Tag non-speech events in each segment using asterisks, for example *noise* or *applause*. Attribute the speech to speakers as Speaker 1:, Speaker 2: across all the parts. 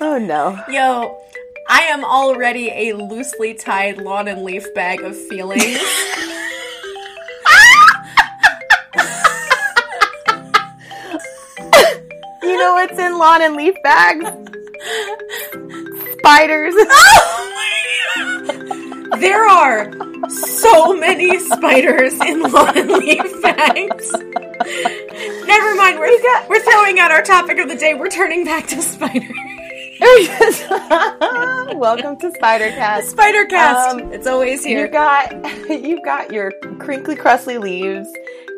Speaker 1: Oh no.
Speaker 2: Yo, I am already a loosely tied lawn and leaf bag of feelings. *laughs*
Speaker 1: You know what's in lawn and leaf bags? Spiders. *laughs*
Speaker 2: Oh there are so many spiders in lawn and leaf bags. Never mind, we're,
Speaker 1: got-
Speaker 2: we're throwing out our topic of the day. We're turning back to spiders. *laughs*
Speaker 1: Welcome to Spidercast.
Speaker 2: Spider cast.
Speaker 1: Um,
Speaker 2: it's always here.
Speaker 1: You've got *laughs* you've got your crinkly crustly leaves.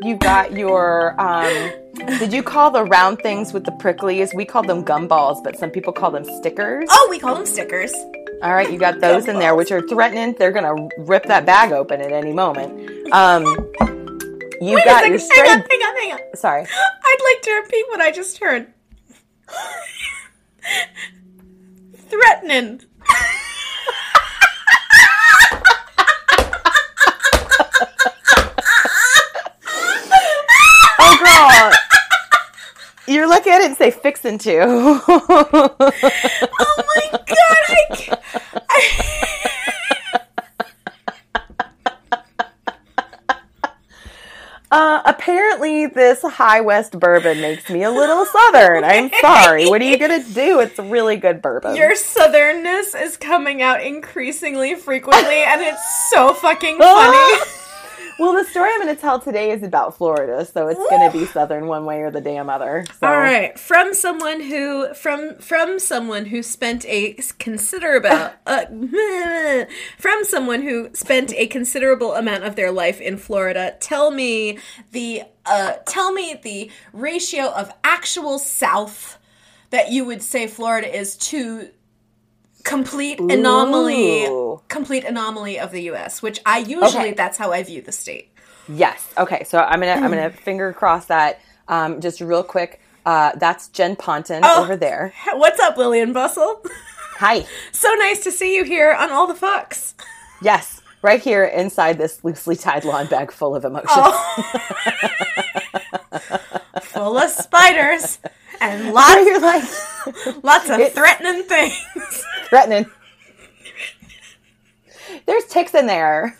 Speaker 1: You've got your um did you call the round things with the pricklies? We call them gumballs, but some people call them stickers.
Speaker 2: oh, we call them stickers.
Speaker 1: All right, you got those in there, which are threatening. They're gonna rip that bag open at any moment. Um, you
Speaker 2: Wait
Speaker 1: got your
Speaker 2: second. Hang on, hang on, hang on.
Speaker 1: Sorry.
Speaker 2: I'd like to repeat what I just heard. *laughs* Threatening.
Speaker 1: Oh, girl. You look at it and say "fixin' to."
Speaker 2: Oh my god! I, ca-
Speaker 1: Uh, apparently, this High West bourbon makes me a little *laughs* southern. I'm sorry. What are you gonna do? It's really good bourbon.
Speaker 2: your southernness is coming out increasingly frequently, and it's so fucking funny. *laughs* *laughs*
Speaker 1: well, the story I'm gonna tell today is about Florida, so it's gonna be southern one way or the damn other. So.
Speaker 2: All right, from someone who from from someone who spent a considerable uh, *laughs* from someone who spent a considerable amount of their life in Florida. Tell me the uh, tell me the ratio of actual South that you would say Florida is to complete anomaly
Speaker 1: Ooh.
Speaker 2: complete anomaly of the U.S. Which I usually
Speaker 1: Okay.
Speaker 2: that's how I view the state.
Speaker 1: Yes. Okay. So I'm gonna I'm gonna *sighs* finger cross that. Um, just real quick. Uh, that's Jen Ponton
Speaker 2: Oh.
Speaker 1: over there.
Speaker 2: What's up, Lillian Bustle? *laughs*
Speaker 1: Hi.
Speaker 2: so nice to see you here on all the fucks.
Speaker 1: Yes. Right here inside this loosely tied lawn bag full of emotions. *laughs*
Speaker 2: full of spiders *laughs* and *laughs* lots,
Speaker 1: You're like *laughs*
Speaker 2: lots of threatening things. *laughs*
Speaker 1: threatening. There's ticks in there.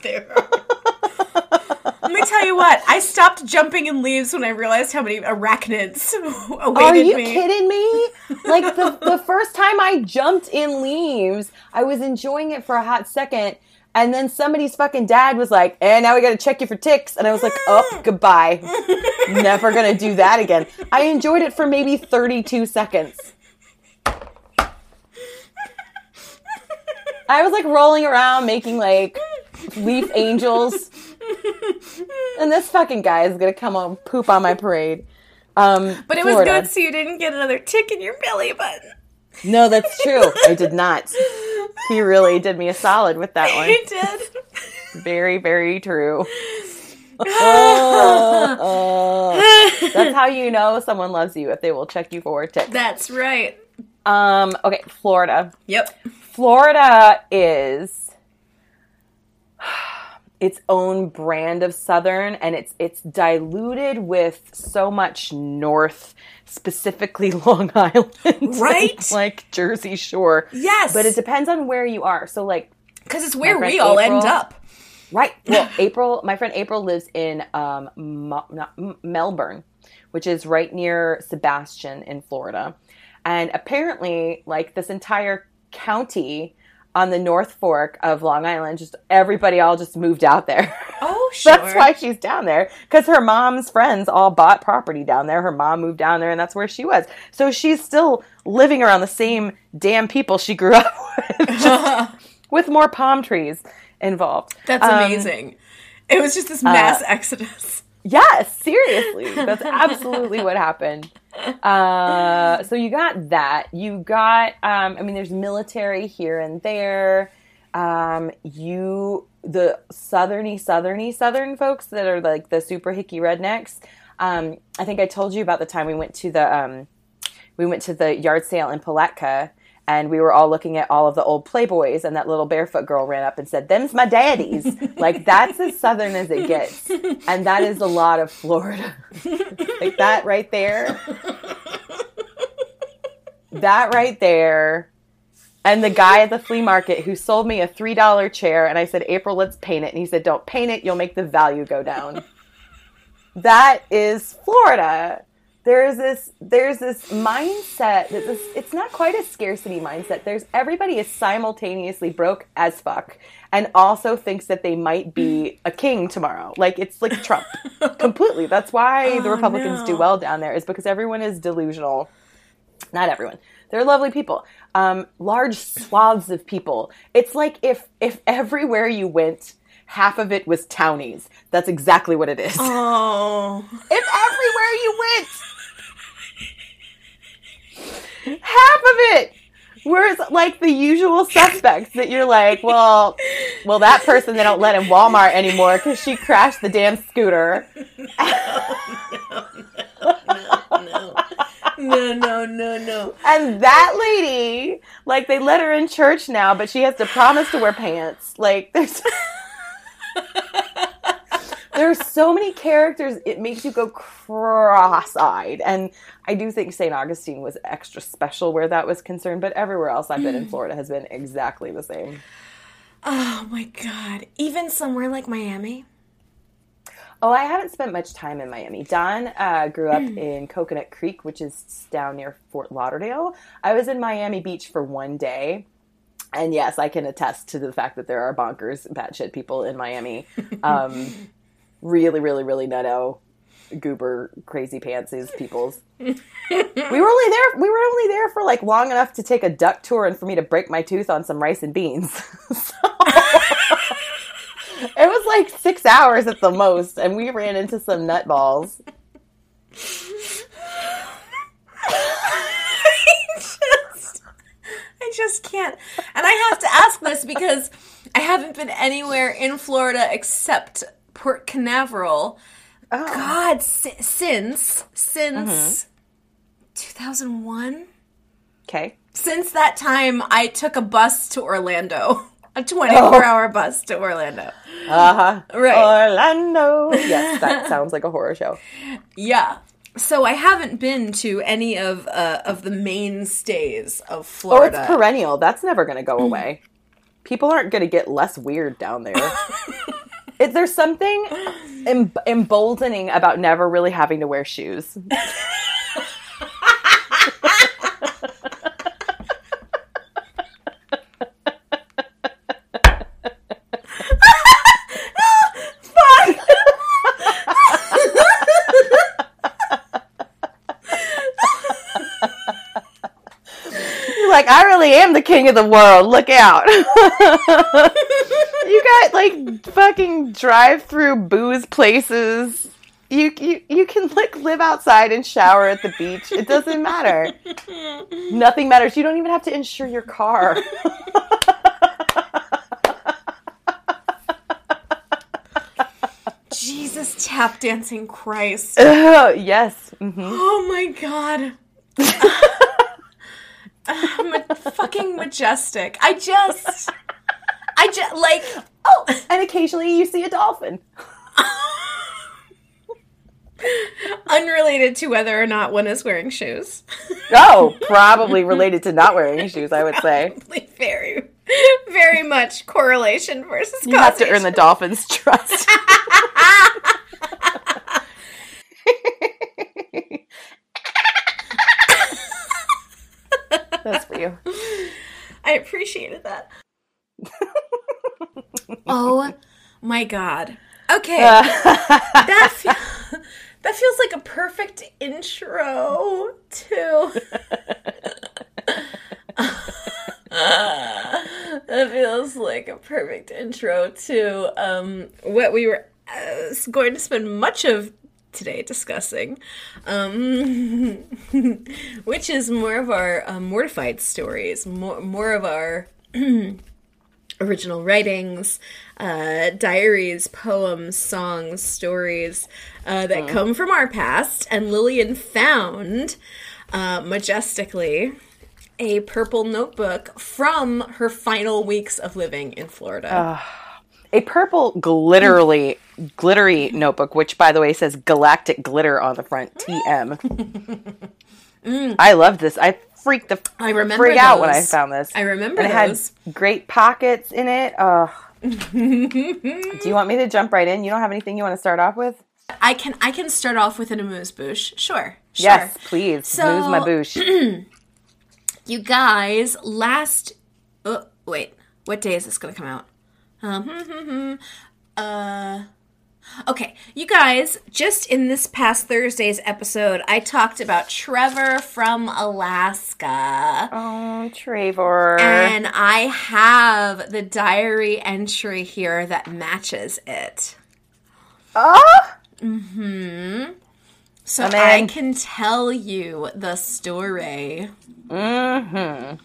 Speaker 2: Let me tell you what, I stopped jumping in leaves when I realized how many arachnids awaited me.
Speaker 1: Are you
Speaker 2: me.
Speaker 1: kidding me? Like the the first time I jumped in leaves, I was enjoying it for a hot second, and then somebody's fucking dad was like, "And now we got to check you for ticks," and I was like, "Oh, *laughs* goodbye, never gonna do that again." I enjoyed it for maybe thirty two seconds. I was like rolling around making like leaf angels, and this fucking guy is gonna come and poop on my parade. Um,
Speaker 2: But it was good so you didn't get another tick in your belly button.
Speaker 1: No, that's true. I did not. He really did me a solid with that one.
Speaker 2: He did.
Speaker 1: Very, very true. Oh, *laughs* oh. That's how you know someone loves you if they will check you for ticks.
Speaker 2: That's right.
Speaker 1: Um, okay, Florida.
Speaker 2: Yep.
Speaker 1: Florida is *sighs* its own brand of southern and it's it's diluted with so much north specifically *laughs* long island *laughs*
Speaker 2: Right?
Speaker 1: like jersey shore
Speaker 2: Yes.
Speaker 1: but it depends on where you are so like
Speaker 2: Because it's where we all
Speaker 1: April-
Speaker 2: end up.
Speaker 1: right well *laughs* april my friend april lives in um Mo- not, M- melbourne which is right near sebastian in florida and apparently like this entire county on the north fork of long island just everybody all just moved out there
Speaker 2: Oh, *laughs* sure.
Speaker 1: that's why she's down there because her mom's friends all bought property down there her mom moved down there and that's where she was so she's still living around the same damn people she grew *laughs* up with just *laughs* with more palm trees involved
Speaker 2: That's
Speaker 1: Um,
Speaker 2: amazing. It was just this mass exodus.
Speaker 1: Yes, seriously. *laughs* That's absolutely what happened. Uh, so you got that. You got, um, I mean, there's military here and there. Um, you, the southerny, southerny, southern folks that are like the super hicky rednecks. Um, I think I told you about the time we went to the, um, we went to the yard sale in Palatka and we were all looking at all of the old Playboys, and that little barefoot girl ran up and said, "Them's my daddies." like that's as southern as it gets, and that is a lot of Florida. *laughs* like that right there. that right there and the guy at the flea market who sold me a $3 chair and I said, "April, let's paint it." And he said, "Don't paint it, you'll make the value go down." that is Florida. There's this there's this mindset that this it's not quite a scarcity mindset. There's everybody is simultaneously broke as fuck and also thinks that they might be a king tomorrow. Like it's like Trump. *laughs* Completely. That's why the
Speaker 2: Oh,
Speaker 1: Republicans
Speaker 2: no.
Speaker 1: do well down there is because everyone is delusional. Not everyone. They're lovely people. Um, large swaths of people. It's like if if everywhere you went, half of it was townies. That's exactly what it is.
Speaker 2: Oh. *laughs*
Speaker 1: If everywhere you went, half of it was like the usual suspects that you're like, well, well, that person they don't let in Walmart anymore because she crashed the damn scooter.
Speaker 2: No, no, no, no.
Speaker 1: And that lady, like, they let her in church now, but she has to promise to wear pants. Like, there's. There's so many characters, it makes you go cross eyed. And I do think St. Augustine was extra special where that was concerned, but everywhere else I've been in Florida has been exactly the same.
Speaker 2: Oh my god. Even somewhere like Miami.
Speaker 1: Oh, I haven't spent much time in Miami. Don uh, grew up in Coconut Creek, which is down near Fort Lauderdale. I was in Miami Beach for one day. And yes, I can attest to the fact that there are bonkers, batshit people in Miami. Um, *laughs* really, really, really nutto, goober, crazy pantsies peoples. we were only there. We were only there for like long enough to take a duck tour and for me to break my tooth on some rice and beans. *laughs* it was like six hours at the most, and we ran into some nutballs.
Speaker 2: I just I just can't. And I have to ask this because I haven't been anywhere in Florida except Port Canaveral.
Speaker 1: Oh.
Speaker 2: God, si- since since
Speaker 1: Mm-hmm.
Speaker 2: 2001.
Speaker 1: Okay.
Speaker 2: Since that time, I took a bus to Orlando, a 24-hour bus to Orlando.
Speaker 1: Uh huh.
Speaker 2: Right.
Speaker 1: Orlando. Yes, that *laughs* sounds like a horror show.
Speaker 2: Yeah. So I haven't been to any of uh, of the mainstays of Florida.
Speaker 1: Oh, it's perennial. That's never going to go *clears throat* away. People aren't going to get less weird down there. *laughs* it, there's something em- emboldening about never really having to wear shoes. Like, I really am the king of the world. Look out. *laughs* you got like fucking drive through booze places. You, you you can like live outside and shower at the beach. It doesn't matter. *laughs* Nothing matters. You don't even have to insure your car. *laughs*
Speaker 2: Jesus tap dancing Christ.
Speaker 1: Ugh, *laughs* yes. hmm
Speaker 2: Oh my god. Uh, fucking majestic. I just I just like
Speaker 1: Oh, *laughs* and occasionally you see a dolphin. *laughs*
Speaker 2: unrelated to whether or not one is wearing shoes. *laughs*
Speaker 1: Oh, probably related to not wearing shoes, I would say.
Speaker 2: Like, very very much correlation versus
Speaker 1: You have to earn the dolphin's trust. That's for you.
Speaker 2: I appreciated that. Oh my god. Okay. that fe- *laughs* that feels like a perfect intro to *laughs* that feels like a perfect intro to um, what we were uh, going to spend much of today discussing, um, *laughs* which is more of our um, mortified stories, more more of our *clears throat* original writings, uh, diaries, poems, songs, stories uh, that come from our past. And Lillian found uh, majestically a purple notebook from her final weeks of living in Florida.
Speaker 1: A purple glitterly glittery notebook, which by the way says galactic glitter on the front. TM. *laughs* I love this. I freaked the
Speaker 2: I remember
Speaker 1: freak out when I found this.
Speaker 2: I remember
Speaker 1: and it had great pockets in it. Oh. *laughs* Do you want me to jump right in? You don't have anything you want to start off with?
Speaker 2: I can I can start off with an amuse bouche. Sure. Sure.
Speaker 1: Yes, please.
Speaker 2: So-
Speaker 1: Lose my boosh. *clears throat* *clears throat*
Speaker 2: You guys, last oh wait, what day is this gonna come out? Um, uh Okay, you guys, just in this past Thursday's episode, I talked about Trevor from Alaska.
Speaker 1: oh, Trevor.
Speaker 2: And I have the diary entry here that matches it.
Speaker 1: oh, Mm hmm.
Speaker 2: So
Speaker 1: I'm
Speaker 2: I
Speaker 1: in.
Speaker 2: can tell you the story.
Speaker 1: mm-hmm.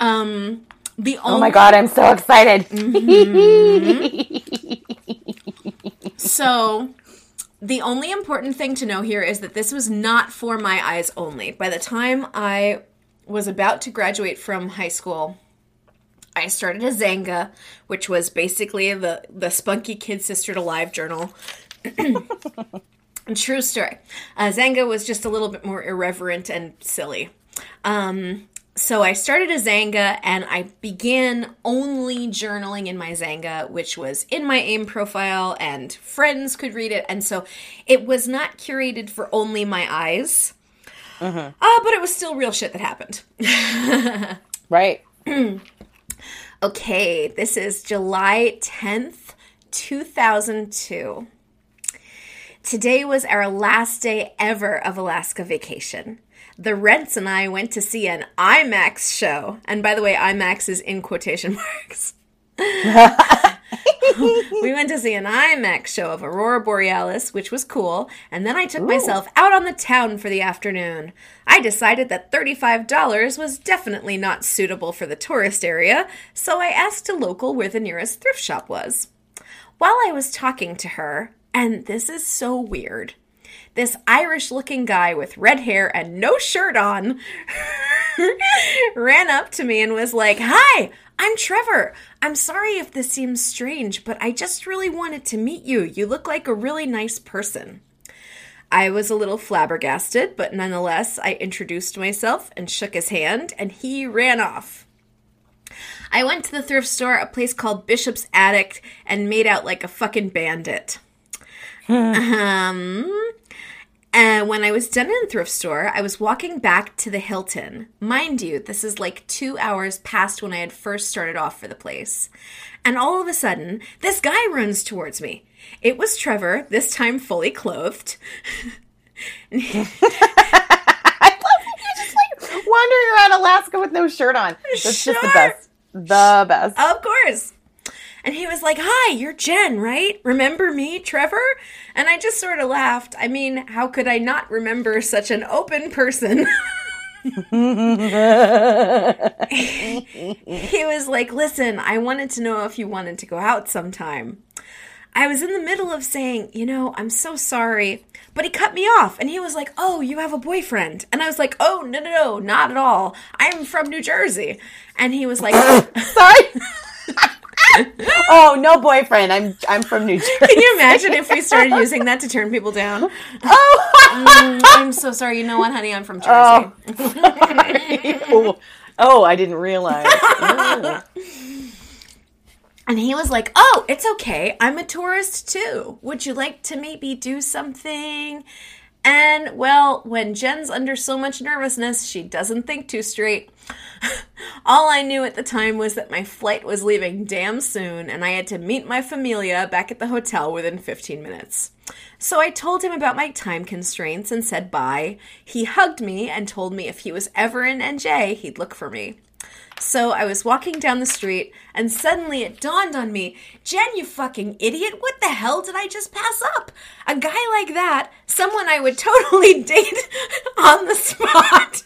Speaker 2: Um, the
Speaker 1: oh my god, I'm so excited. *laughs*
Speaker 2: so the only important thing to know here is that this was not for my eyes only. By the time I was about to graduate from high school, I started a Xanga, which was basically the the spunky kid sister to Live Journal. *clears throat* True story. Uh, Xanga was just a little bit more irreverent and silly. Um, so I started a Xanga and I began only journaling in my Xanga, which was in my AIM profile and friends could read it. And so it was not curated for only my eyes. Uh, but it was still real shit that happened. *laughs*
Speaker 1: right. *clears throat*
Speaker 2: Okay, this is July 10th, 2002. Today was our last day ever of Alaska vacation. The Rents and I went to see an IMAX show. And by the way, IMAX is in quotation *laughs* marks. *laughs* we went to see an IMAX show of Aurora Borealis, which was cool, and then I took myself out on the town for the afternoon. I decided that $35 was definitely not suitable for the tourist area, so I asked a local where the nearest thrift shop was. While I was talking to her, and this is so weird, this Irish looking guy with red hair and no shirt on *laughs* ran up to me and was like, Hi, I'm Trevor. I'm sorry if this seems strange, but I just really wanted to meet you. You look like a really nice person. I was a little flabbergasted, but nonetheless, I introduced myself and shook his hand, and he ran off. I went to the thrift store, a place called Bishop's Attic, and made out like a fucking bandit. um, and when I was done in the thrift store, I was walking back to the Hilton. Mind you, this is like two hours past when I had first started off for the place. And all of a sudden, this guy runs towards me. It was Trevor, this time fully clothed. *laughs*
Speaker 1: I love you're just like wandering around Alaska with no shirt on. That's just the best. The best.
Speaker 2: Of course. And he was like, Hi, you're Jen, right? Remember me, Trevor? And I just sort of laughed. I mean, how could I not remember such an open person? *laughs* he was like, Listen, I wanted to know if you wanted to go out sometime. I was in the middle of saying, You know, I'm so sorry. But he cut me off and he was like, Oh, you have a boyfriend. And I was like, Oh, no, no, no, not at all. I'm from New Jersey. And he was like, *laughs*
Speaker 1: Sorry. *laughs* oh, no boyfriend. I'm I'm from New Jersey.
Speaker 2: Can you imagine if we started using that to turn people down?
Speaker 1: Oh,
Speaker 2: Mm, I'm so sorry. You know what, honey? I'm from Jersey.
Speaker 1: oh, oh, *laughs* oh, I didn't realize. Oh. *laughs*
Speaker 2: And he was like, Oh, it's okay. I'm a tourist too. Would you like to maybe do something? And well, when Jen's under so much nervousness, she doesn't think too straight. *laughs* All I knew at the time was that my flight was leaving damn soon and I had to meet my familia back at the hotel within 15 minutes. So I told him about my time constraints and said bye. He hugged me and told me if he was ever in NJ, he'd look for me. So I was walking down the street, and suddenly it dawned on me Jen, you fucking idiot, what the hell did I just pass up? A guy like that, someone I would *laughs* totally date *laughs* on the spot.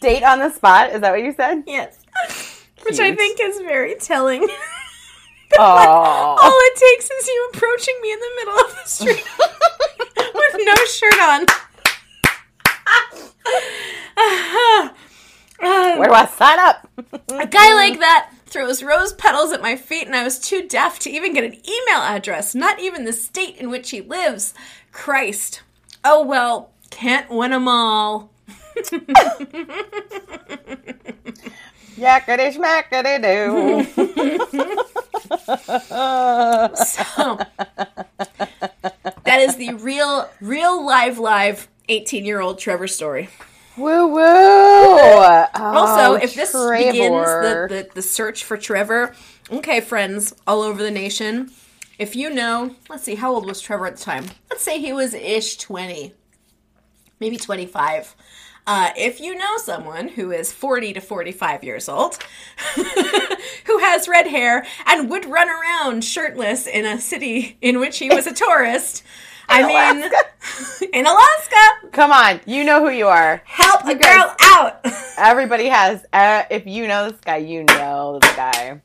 Speaker 1: Date on the spot. Is that what you said?
Speaker 2: Yes. *laughs* Which I think is very telling. *laughs* All it takes is you approaching me in the middle of the street *laughs* with no shirt on. *sighs*
Speaker 1: Where do I sign up?
Speaker 2: A guy like that throws rose petals at my feet, and I was too deaf to even get an email address, not even the state in which he lives. Christ. Oh well, can't win 'em all.
Speaker 1: Yakety schmackety doo.
Speaker 2: So that is the real, real live, live 18 year old Trevor story.
Speaker 1: Woo woo. Oh,
Speaker 2: Also, if this begins the, the, the search for Trevor, okay, friends all over the nation, if you know, let's see, how old was Trevor at the time? Let's say he was ish 20, maybe 25. Uh, if you know someone who is 40 to 45 years old, *laughs* who has red hair and would run around shirtless in a city in which he was a tourist, I mean, *laughs* in Alaska,
Speaker 1: Come on, you know who you are.
Speaker 2: help a
Speaker 1: guys-
Speaker 2: girl out. *laughs*
Speaker 1: Everybody has. Uh, if you know this guy, you know this guy.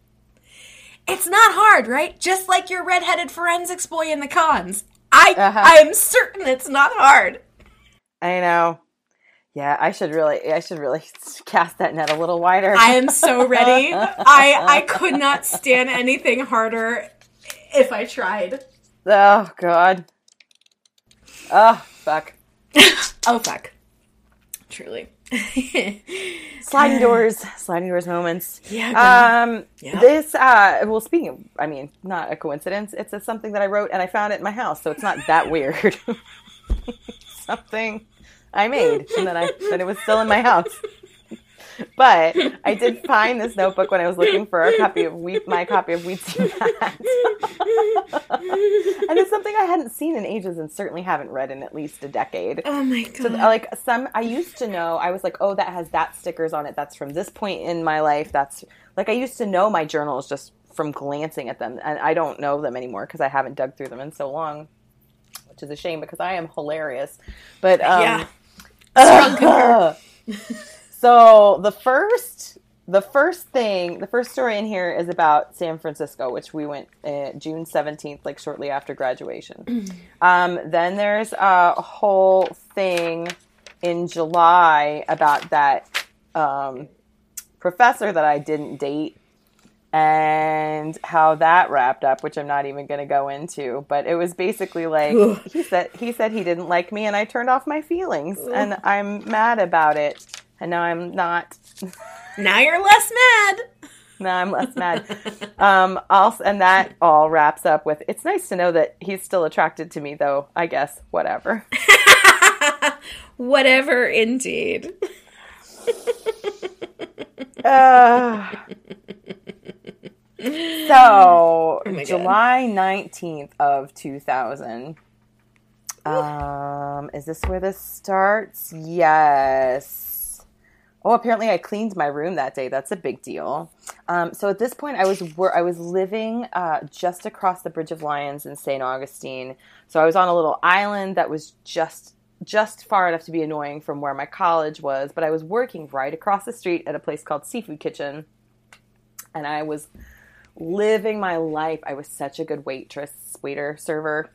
Speaker 2: It's not hard, right? Just like your redheaded forensics boy in the cons. I
Speaker 1: Uh-huh.
Speaker 2: I am certain it's not hard.
Speaker 1: I know. Yeah, I should really, I should really *laughs* cast that net a little wider.
Speaker 2: I am so ready. *laughs* I I could not stand anything harder if I tried.
Speaker 1: oh God. Oh fuck. *laughs*
Speaker 2: Oh fuck. Truly.
Speaker 1: Sliding *sighs* doors, sliding doors moments.
Speaker 2: Yeah.
Speaker 1: Um,
Speaker 2: Yeah.
Speaker 1: this, uh, well, speaking of, I mean, not a coincidence. It's a, something that I wrote and I found it in my house, so it's not that weird. something I made and then I, then it was still in my house. But I did find this notebook when I was looking for a copy of Wheat, my copy of Wheat Sea and it's something I hadn't seen in ages and certainly haven't read in at least a decade.
Speaker 2: oh my god.
Speaker 1: So like some I used to know I was like oh that has that stickers on it that's from this point in my life that's like I used to know my journals just from glancing at them and I don't know them anymore because I haven't dug through them in so long which is a shame because I am hilarious but um,
Speaker 2: yeah. *laughs*
Speaker 1: So the first the first thing the first story in here is about san francisco which we went uh, june 17th like shortly after graduation. *clears throat* Um, then there's a whole thing in july about that um, professor that i didn't date and how that wrapped up which i'm not even going to go into but it was basically like he said he said he didn't like me and i turned off my feelings and i'm mad about it. And now i'm not. *laughs*
Speaker 2: Now you're less mad.
Speaker 1: now i'm less mad. *laughs* Um also and that all wraps up with it's nice to know that he's still attracted to me though i guess whatever. *laughs*
Speaker 2: Whatever indeed. *sighs*
Speaker 1: Uh, *laughs* so
Speaker 2: Oh.
Speaker 1: July nineteenth of two thousand. Um, is this where this starts? Yes. Oh, apparently I cleaned my room that day. That's a big deal. Um, so at this point, I was wor- I was living uh, just across the Bridge of Lions in St. Augustine. So I was on a little island that was just just far enough to be annoying from where my college was, but I was working right across the street at a place called Seafood Kitchen, and I was living my life. I was such a good waitress, waiter, server,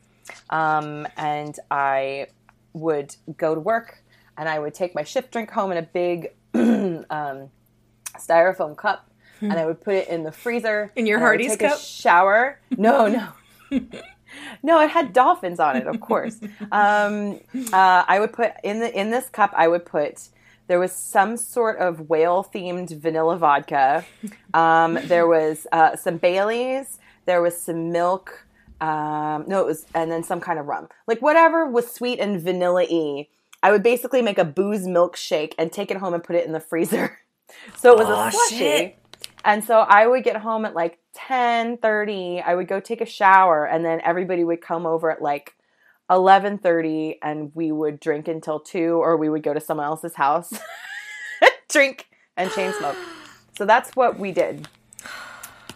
Speaker 1: um, and I would go to work, and I would take my shift drink home in a big *clears throat* um, styrofoam cup, and I would put it in the freezer.
Speaker 2: In your
Speaker 1: and I would
Speaker 2: Hardee's
Speaker 1: take a
Speaker 2: cup?
Speaker 1: shower. No, *laughs* no. No, it had dolphins on it, of course. *laughs* Um, uh, I would put in the in this cup. I would put there was some sort of whale themed vanilla vodka. Um, *laughs* there was uh, some Baileys. There was some milk. Um, no, it was and then some kind of rum. Like whatever was sweet and vanilla y. I would basically make a booze milkshake and take it home and put it in the freezer. *laughs* So it was
Speaker 2: Aw,
Speaker 1: a slushy.
Speaker 2: shit.
Speaker 1: And so I would get home at like 10 30. I would go take a shower and then everybody would come over at like 11 30 and we would drink until 2 or we would go to someone else's house, *laughs* drink and chain smoke. So that's what we did.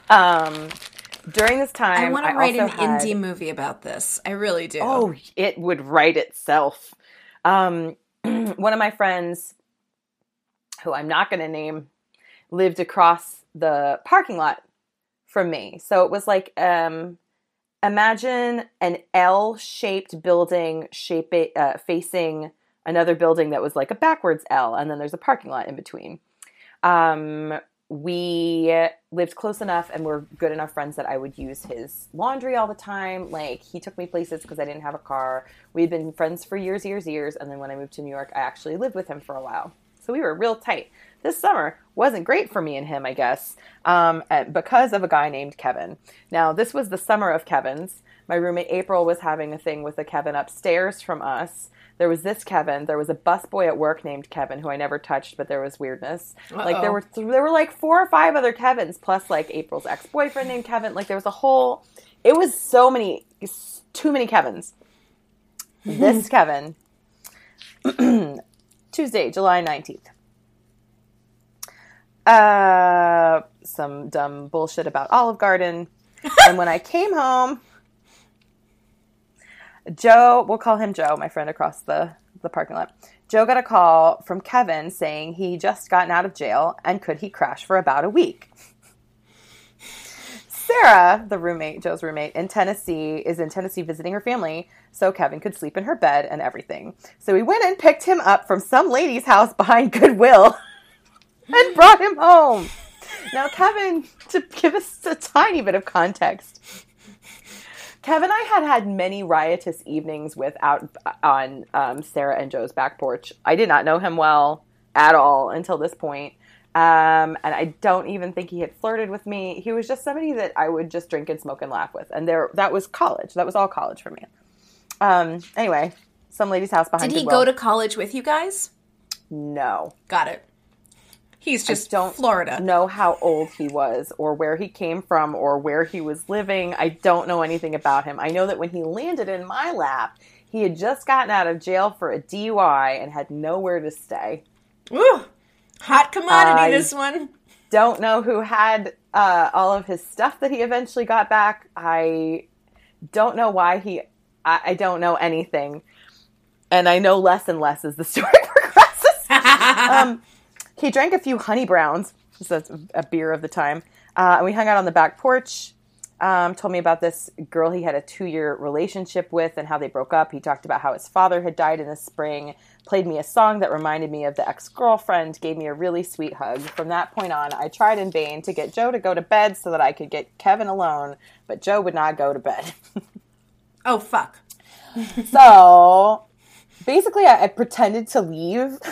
Speaker 1: Um, during this time,
Speaker 2: I want to write an
Speaker 1: had-
Speaker 2: indie movie about this. I really do.
Speaker 1: Oh, it would write itself. Um, *clears throat* one of my friends, who I'm not going to name, lived across the parking lot from me. So it was like, um, imagine an L-shaped building shape uh, facing another building that was like a backwards L, and then there's a parking lot in between. Um, we lived close enough and were good enough friends that I would use his laundry all the time. Like he took me places because I didn't have a car. We had been friends for years, years, years. And then when I moved to New York, I actually lived with him for a while. So we were real tight. This summer wasn't great for me and him, I guess, um, because of a guy named Kevin. Now, this was the summer of Kevin's. My roommate April was having a thing with a Kevin upstairs from us there was this Kevin. There was a busboy at work named Kevin who I never touched, but there was weirdness. Uh-oh. Like there were th- there were like four or five other Kevins plus like April's ex boyfriend named Kevin. Like there was a whole. It was so many, too many Kevins. this *laughs* Kevin. *clears throat* Tuesday, July nineteenth. Uh, some dumb bullshit about Olive Garden. *laughs* and when I came home, Joe, we'll call him Joe, my friend across the, the parking lot. Joe got a call from Kevin saying he just gotten out of jail and could he crash for about a week. Sarah, the roommate, Joe's roommate in Tennessee, is in Tennessee visiting her family, so Kevin could sleep in her bed and everything. So we went and picked him up from some lady's house behind Goodwill *laughs* and brought him home. Now, Kevin, to give us a tiny bit of context, Kevin, I had had many riotous evenings with out on um, Sarah and Joe's back porch. I did not know him well at all until this point. Um, and I don't even think he had flirted with me. He was just somebody that I would just drink and smoke and laugh with. And there, that was college. That was all college for me. Um, anyway, some lady's house behind.
Speaker 2: Did he Goodwill. go to college with you guys?
Speaker 1: No.
Speaker 2: Got it. He's just I don't Florida.
Speaker 1: Know how old he was, or where he came from, or where he was living. I don't know anything about him. I know that when he landed in my lap, he had just gotten out of jail for a DUI and had nowhere to stay.
Speaker 2: Ooh, hot commodity. This one.
Speaker 1: Don't know who had uh, all of his stuff that he eventually got back. I don't know why he. I, I don't know anything, and I know less and less as the *laughs* story *laughs* progresses. *laughs* um, he drank a few honey browns, just a, beer of the time, uh, and we hung out on the back porch. Um, told me about this girl he had a two year relationship with and how they broke up. He talked about how his father had died in the spring, played me a song that reminded me of the ex girlfriend, gave me a really sweet hug. From that point on, I tried in vain to get Joe to go to bed so that I could get Kevin alone, but Joe would not go to bed. *laughs*
Speaker 2: oh, fuck.
Speaker 1: so basically, I, I pretended to leave. *laughs*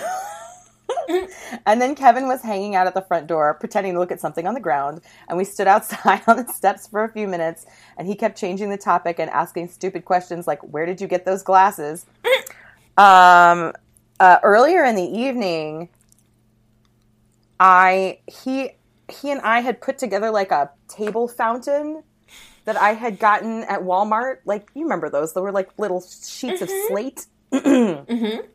Speaker 1: *laughs* and then Kevin was hanging out at the front door, pretending to look at something on the ground. And we stood outside *laughs* on the steps for a few minutes. And he kept changing the topic and asking stupid questions like, Where did you get those glasses? *clears throat* um, uh, earlier in the evening, I he he and I had put together like a table fountain that I had gotten at Walmart. Like you remember those? They were like little sheets mm-hmm. of slate. *clears throat* mm-hmm.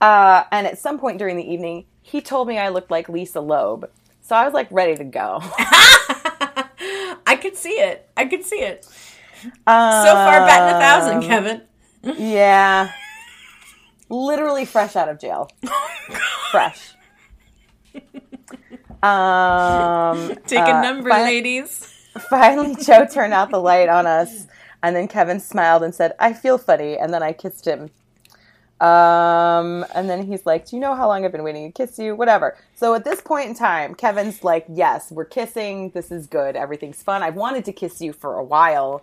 Speaker 1: Uh, and at some point during the evening, he told me I looked like Lisa Loeb. So I was like ready to go. *laughs*
Speaker 2: I could see it. I could see it. Um, so far, batting a thousand, um, Kevin.
Speaker 1: yeah. Literally fresh out of jail. fresh. Um,
Speaker 2: Take a uh, number, fi- ladies.
Speaker 1: Finally, Joe turned out the light on us, and then Kevin smiled and said, "I feel funny," and then I kissed him um, and then he's like, Do you know how long I've been waiting to kiss you? Whatever. So at this point in time, Kevin's like, Yes, we're kissing. This is good. Everything's fun. I've wanted to kiss you for a while.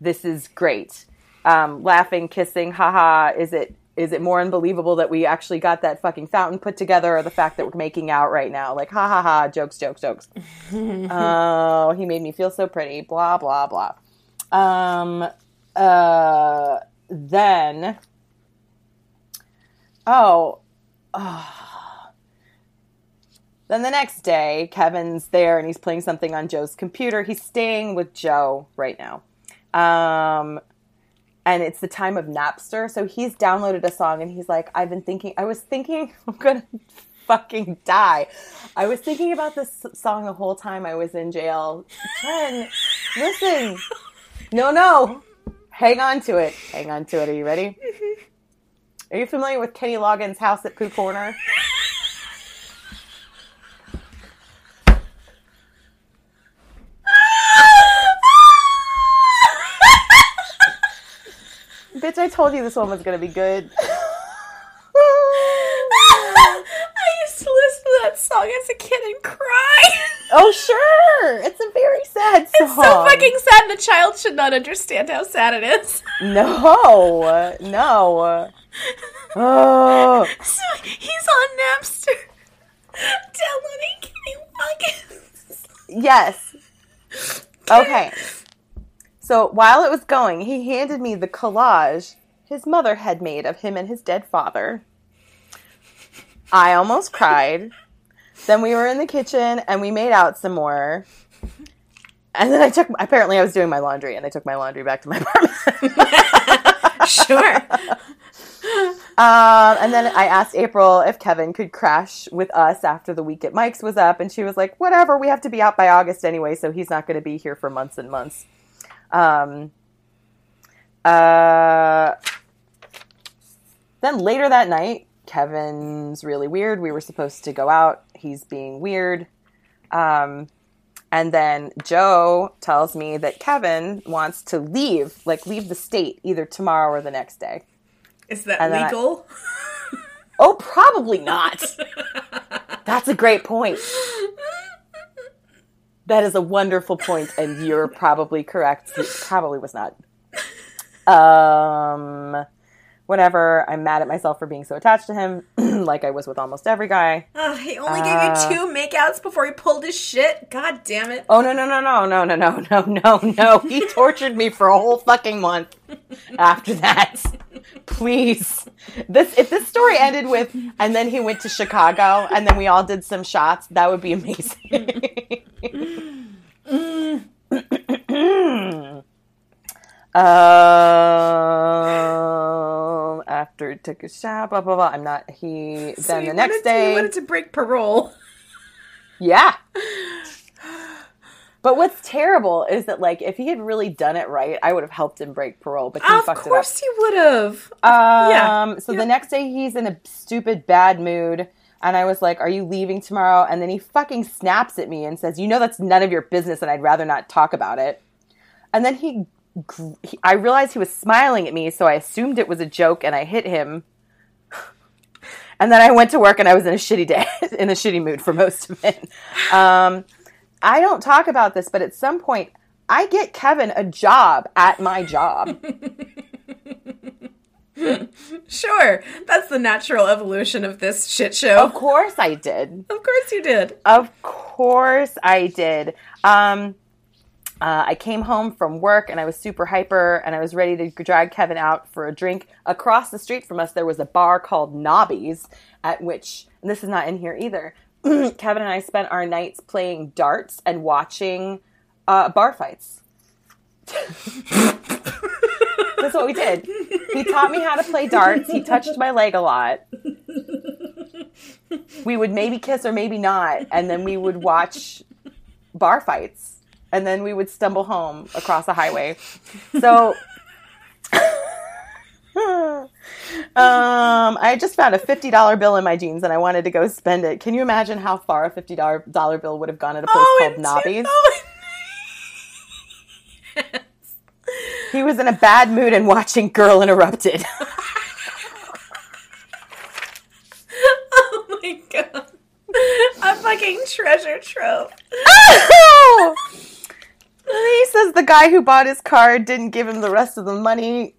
Speaker 1: This is great. Um, laughing, kissing, haha. Is it is it more unbelievable that we actually got that fucking fountain put together or the fact that we're making out right now? Like, ha ha ha, jokes, jokes, jokes. *laughs* oh, he made me feel so pretty. Blah, blah, blah. Um, uh, then Oh, oh. Then the next day, Kevin's there and he's playing something on Joe's computer. He's staying with Joe right now. Um, and it's the time of Napster. So he's downloaded a song and he's like, I've been thinking, I was thinking, *laughs* I'm going to fucking die. I was thinking about this song the whole time I was in jail. Jen, listen. No, no. Hang on to it. Hang on to it. Are you ready? *laughs* Are you familiar with Kenny Loggins' house at Pooh Corner? Bitch, I told you this one was gonna be good.
Speaker 2: I used to listen to that song as a kid and cry.
Speaker 1: Oh, sure. It's a very sad song.
Speaker 2: It's so fucking sad. The child should not understand how sad it is.
Speaker 1: No, no. Oh, *laughs*
Speaker 2: So he's on Napster Kenny Loggins.
Speaker 1: yes. *laughs* Okay. So while it was going, he handed me the collage his mother had made of him and his dead father. I almost cried. Then we were in the kitchen and we made out some more. And then I took, apparently, I was doing my laundry and I took my laundry back to my *laughs* apartment.
Speaker 2: Sure.
Speaker 1: Um, and then I asked April if Kevin could crash with us after the week at Mike's was up, and she was like, "Whatever, we have to be out by August anyway, so he's not going to be here for months and months." Um, uh, then later that night, Kevin's really weird. We were supposed to go out. He's being weird. Um, and then Joe tells me that Kevin wants to leave, like leave the state either tomorrow or the next day.
Speaker 2: Is that
Speaker 1: And then I-
Speaker 2: legal? *laughs*
Speaker 1: Oh, probably not. That's a great point. That is a wonderful point, and you're probably correct. It probably was not. Um, whatever. I'm mad at myself for being so attached to him, *clears throat* like I was with almost every guy.
Speaker 2: Oh, he only
Speaker 1: Uh,
Speaker 2: gave you two makeouts before he pulled his shit. God damn it!
Speaker 1: Oh no no no no no no no no no no! He tortured me for a whole fucking month after that. Please, this if this story ended with and then he went to Chicago and then we all did some shots, that would be amazing. *laughs* um, after he took a shot, blah blah blah. I'm not. He
Speaker 2: So
Speaker 1: then the next
Speaker 2: wanted
Speaker 1: day.
Speaker 2: you wanted to break parole.
Speaker 1: Yeah. *laughs* But what's terrible is that like if he had really done it right, I would have helped him break parole, but he
Speaker 2: of
Speaker 1: fucked
Speaker 2: course he would have.
Speaker 1: it up.
Speaker 2: yeah.
Speaker 1: Um so
Speaker 2: Yeah.
Speaker 1: the next day he's in a stupid bad mood and I was like, "Are you leaving tomorrow?" And then he fucking snaps at me and says, "You know that's none of your business and I'd rather not talk about it." And then he, he I realized he was smiling at me, so I assumed it was a joke and I hit him. And then I went to work and I was in a shitty day, *laughs* in a shitty mood for most of it. Um, I don't talk about this, but at some point, I get Kevin a job at my job. *laughs*
Speaker 2: Sure, that's the natural evolution of this shit show.
Speaker 1: of course, I did.
Speaker 2: Of course you did.
Speaker 1: Of course, I did. Um, uh, I came home from work and I was super hyper and I was ready to drag Kevin out for a drink. Across the street from us, there was a bar called Nobby's, at which, and this is not in here either, Kevin and I spent our nights playing darts and watching uh, bar fights. That's what we did. He taught me how to play darts. He touched my leg a lot. We would maybe kiss or maybe not, and then we would watch bar fights, and then we would stumble home across the highway. So, um, I just found a fifty dollar bill in my jeans, and I wanted to go spend it. Can you imagine how far a fifty dollar dollar bill would have gone at a place called Nobby's?
Speaker 2: Oh, *laughs*
Speaker 1: He was in a bad mood and watching Girl Interrupted. *laughs*
Speaker 2: oh my god. A fucking treasure trove.
Speaker 1: Oh! *laughs* He says the guy who bought his car didn't give him the rest of the money.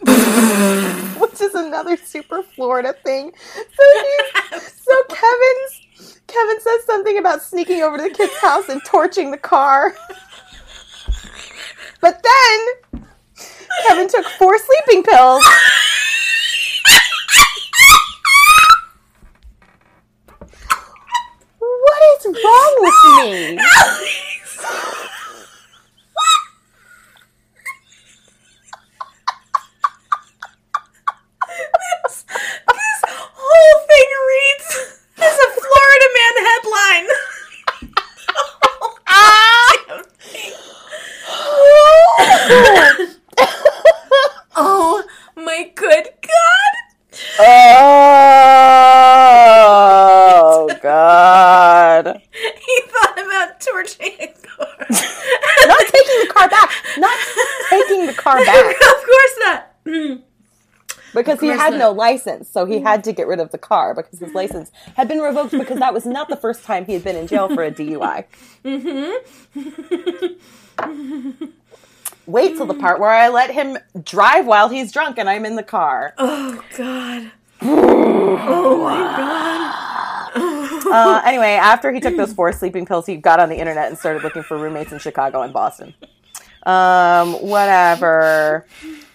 Speaker 1: *laughs* Which is another super Florida thing. So, he, *laughs* so Kevin's Kevin says something about sneaking over to the kid's house and torching the car. But then Kevin took four sleeping pills. What is wrong with me?
Speaker 2: This, this whole thing reads as a Florida man headline. Thing. oh my good god.
Speaker 1: Oh God!
Speaker 2: He thought about torching a car. *laughs*
Speaker 1: Not taking the car back. Not taking the car *laughs* back.
Speaker 2: of course not. Mm.
Speaker 1: Because he had no license, so he had to get rid of the car because his license had been revoked because that was not the first time he had been in jail for a DUI. *laughs* Wait till the part where I let him drive while he's drunk and I'm in the car.
Speaker 2: Oh God. oh my God. *laughs*
Speaker 1: Uh, anyway, after he took those four sleeping pills, he got on the internet and started looking for roommates in Chicago and Boston. Um, whatever.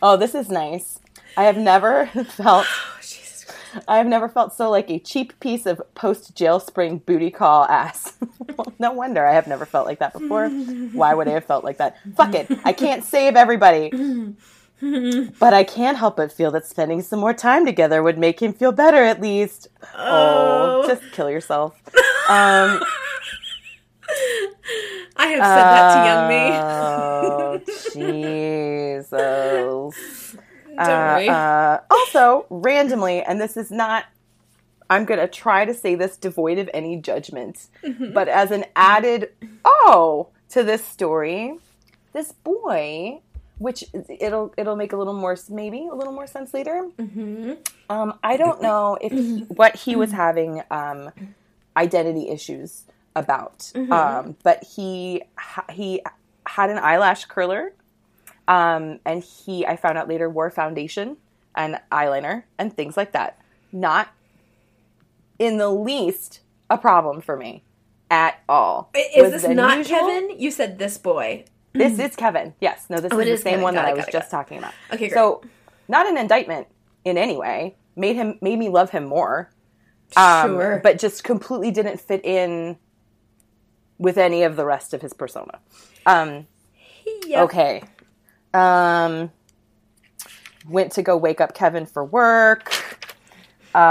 Speaker 1: Oh, this is nice. I have never *laughs* felt
Speaker 2: Oh, *sighs* Jesus
Speaker 1: I have never felt so like a cheap piece of post jail spring booty call ass. well, *laughs* no wonder I have never felt like that before. Why would I have felt like that? Fuck it. I can't save everybody. *laughs* But I can't help but feel that spending some more time together would make him feel better at least. Oh,
Speaker 2: Oh.
Speaker 1: just kill yourself. Um,
Speaker 2: I have said that to young me.
Speaker 1: Oh, Jesus.
Speaker 2: Don't
Speaker 1: Uh, uh, also, randomly, and this is not, I'm going to try to say this devoid of any judgment,
Speaker 2: Mm-hmm.
Speaker 1: but as an added, oh, to this story, this boy, which it'll it'll make a little more maybe a little more sense later.
Speaker 2: Mm-hmm.
Speaker 1: Um, I don't know if he, what he was having um, identity issues about,
Speaker 2: Mm-hmm.
Speaker 1: um, but he ha- he had an eyelash curler, um, and he I found out later wore foundation and eyeliner and things like that. Not in the least a problem for me at all.
Speaker 2: Is
Speaker 1: Was
Speaker 2: this not
Speaker 1: unusual.
Speaker 2: Kevin? You said this boy.
Speaker 1: This is Kevin. Yes. No, this
Speaker 2: Oh, it
Speaker 1: is the
Speaker 2: is
Speaker 1: same
Speaker 2: Kevin.
Speaker 1: one
Speaker 2: Got
Speaker 1: that
Speaker 2: it,
Speaker 1: I was
Speaker 2: it,
Speaker 1: just talking about.
Speaker 2: Okay, great.
Speaker 1: So, not an indictment in any way. Made him made me love him more. Um,
Speaker 2: Sure.
Speaker 1: But just completely didn't fit in with any of the rest of his persona. Um,
Speaker 2: Yep.
Speaker 1: okay. Um, went to go wake up Kevin for work. Um,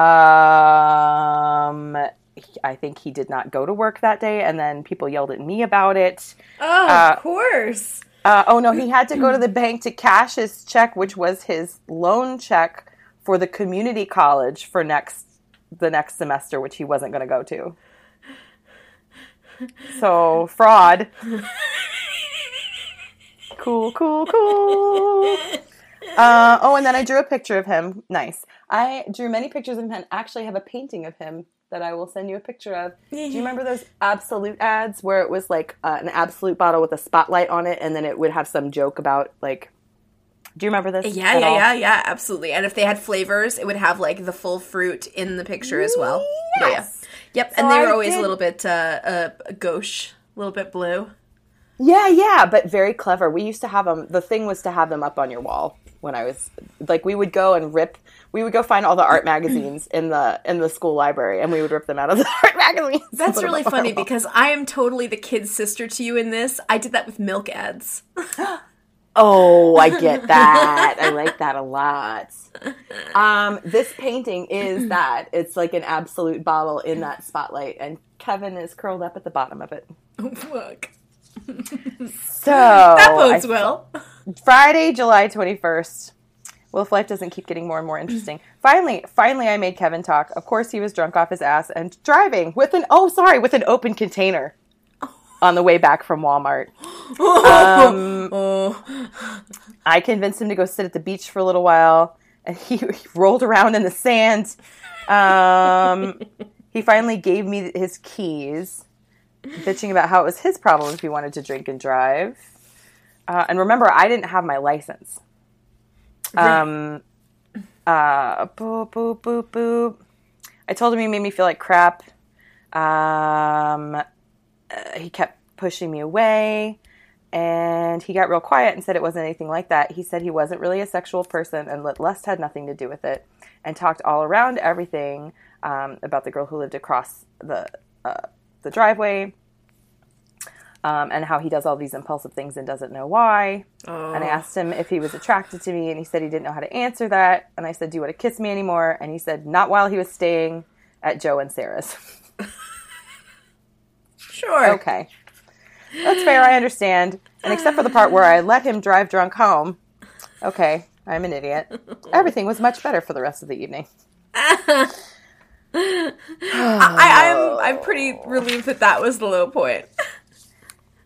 Speaker 1: I think he did not go to work that day, and then people yelled at me about it.
Speaker 2: Oh,
Speaker 1: Uh,
Speaker 2: of course.
Speaker 1: Uh, oh no, he had to go to the bank to cash his check, which was his loan check for the community college for next the next semester, which he wasn't going to go to. So fraud. *laughs* cool, cool, cool. Uh, oh, and then I drew a picture of him. Nice. I drew many pictures of him and actually have a painting of him that I will send you a picture of. Do you remember those Absolut ads where it was like uh, an Absolut bottle with a spotlight on it and then it would have some joke about like. Do you remember this?
Speaker 2: Yeah, yeah,
Speaker 1: all?
Speaker 2: yeah, yeah, absolutely. And if they had flavors, it would have like the full fruit in the picture as well. Yeah, yeah.
Speaker 1: Yes.
Speaker 2: Yep,
Speaker 1: So
Speaker 2: and they were
Speaker 1: I
Speaker 2: always
Speaker 1: did-
Speaker 2: a little bit uh, uh, gauche, a little bit blue.
Speaker 1: Yeah, yeah, but very clever. We used to have them. The thing was to have them up on your wall when I was like, we would go and rip. We would go find all the art magazines in the in the school library, and we would rip them out of the *laughs* art magazines.
Speaker 2: That's really
Speaker 1: up on our
Speaker 2: funny because I am totally the kid's sister to you in this. I did that with milk ads. *laughs*
Speaker 1: Oh, I get *laughs* that. I like that a lot. Um, this painting is that. It's like an Absolut bottle in that spotlight, and Kevin is curled up at the bottom of it.
Speaker 2: Fuck.
Speaker 1: So *laughs*
Speaker 2: That bodes well.
Speaker 1: Friday, July 21st. Well, if life doesn't keep getting more and more interesting. *laughs* finally, finally, I made Kevin talk. Of course, he was drunk off his ass and driving with an, oh, sorry, with an open container *laughs* on the way back from Walmart. Um,
Speaker 2: Oh,
Speaker 1: I convinced him to go sit at the beach for a little while, and he, he rolled around in the sand. Um, he finally gave me his keys, bitching about how it was his problem if he wanted to drink and drive. Uh, and remember, I didn't have my license. Um, uh, boop, boop, boop, boop. I told him he made me feel like crap. Um, uh, he kept pushing me away and he got real quiet and said it wasn't anything like that. He said he wasn't really a sexual person and that lust had nothing to do with it, and talked all around everything um, about the girl who lived across the uh, the driveway, um, and how he does all these impulsive things and doesn't know why. And I asked him if he was attracted to me, and he said he didn't know how to answer that. And I said, "Do you want to kiss me anymore?" And he said, "Not while he was staying at Joe and Sarah's." *laughs*
Speaker 2: sure.
Speaker 1: Okay. That's fair, I understand. And except for the part where I let him drive drunk home. Okay, I'm an idiot. *laughs* Everything was much better for the rest of the evening. *laughs*
Speaker 2: I, I'm I'm pretty relieved that that was the low point.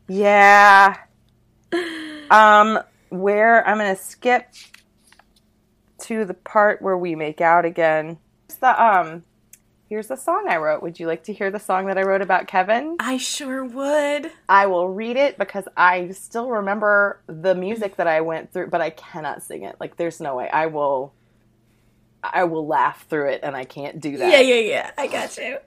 Speaker 1: Yeah. Um, where I'm gonna skip to the part where we make out again. It's the um here's the song I wrote. Would you like to hear the song that I wrote about Kevin?
Speaker 2: I sure would.
Speaker 1: I will read it because I still remember the music that I went through, but I cannot sing it. Like there's no way. I will I will laugh through it and I can't do that.
Speaker 2: Yeah, yeah, yeah. I got you.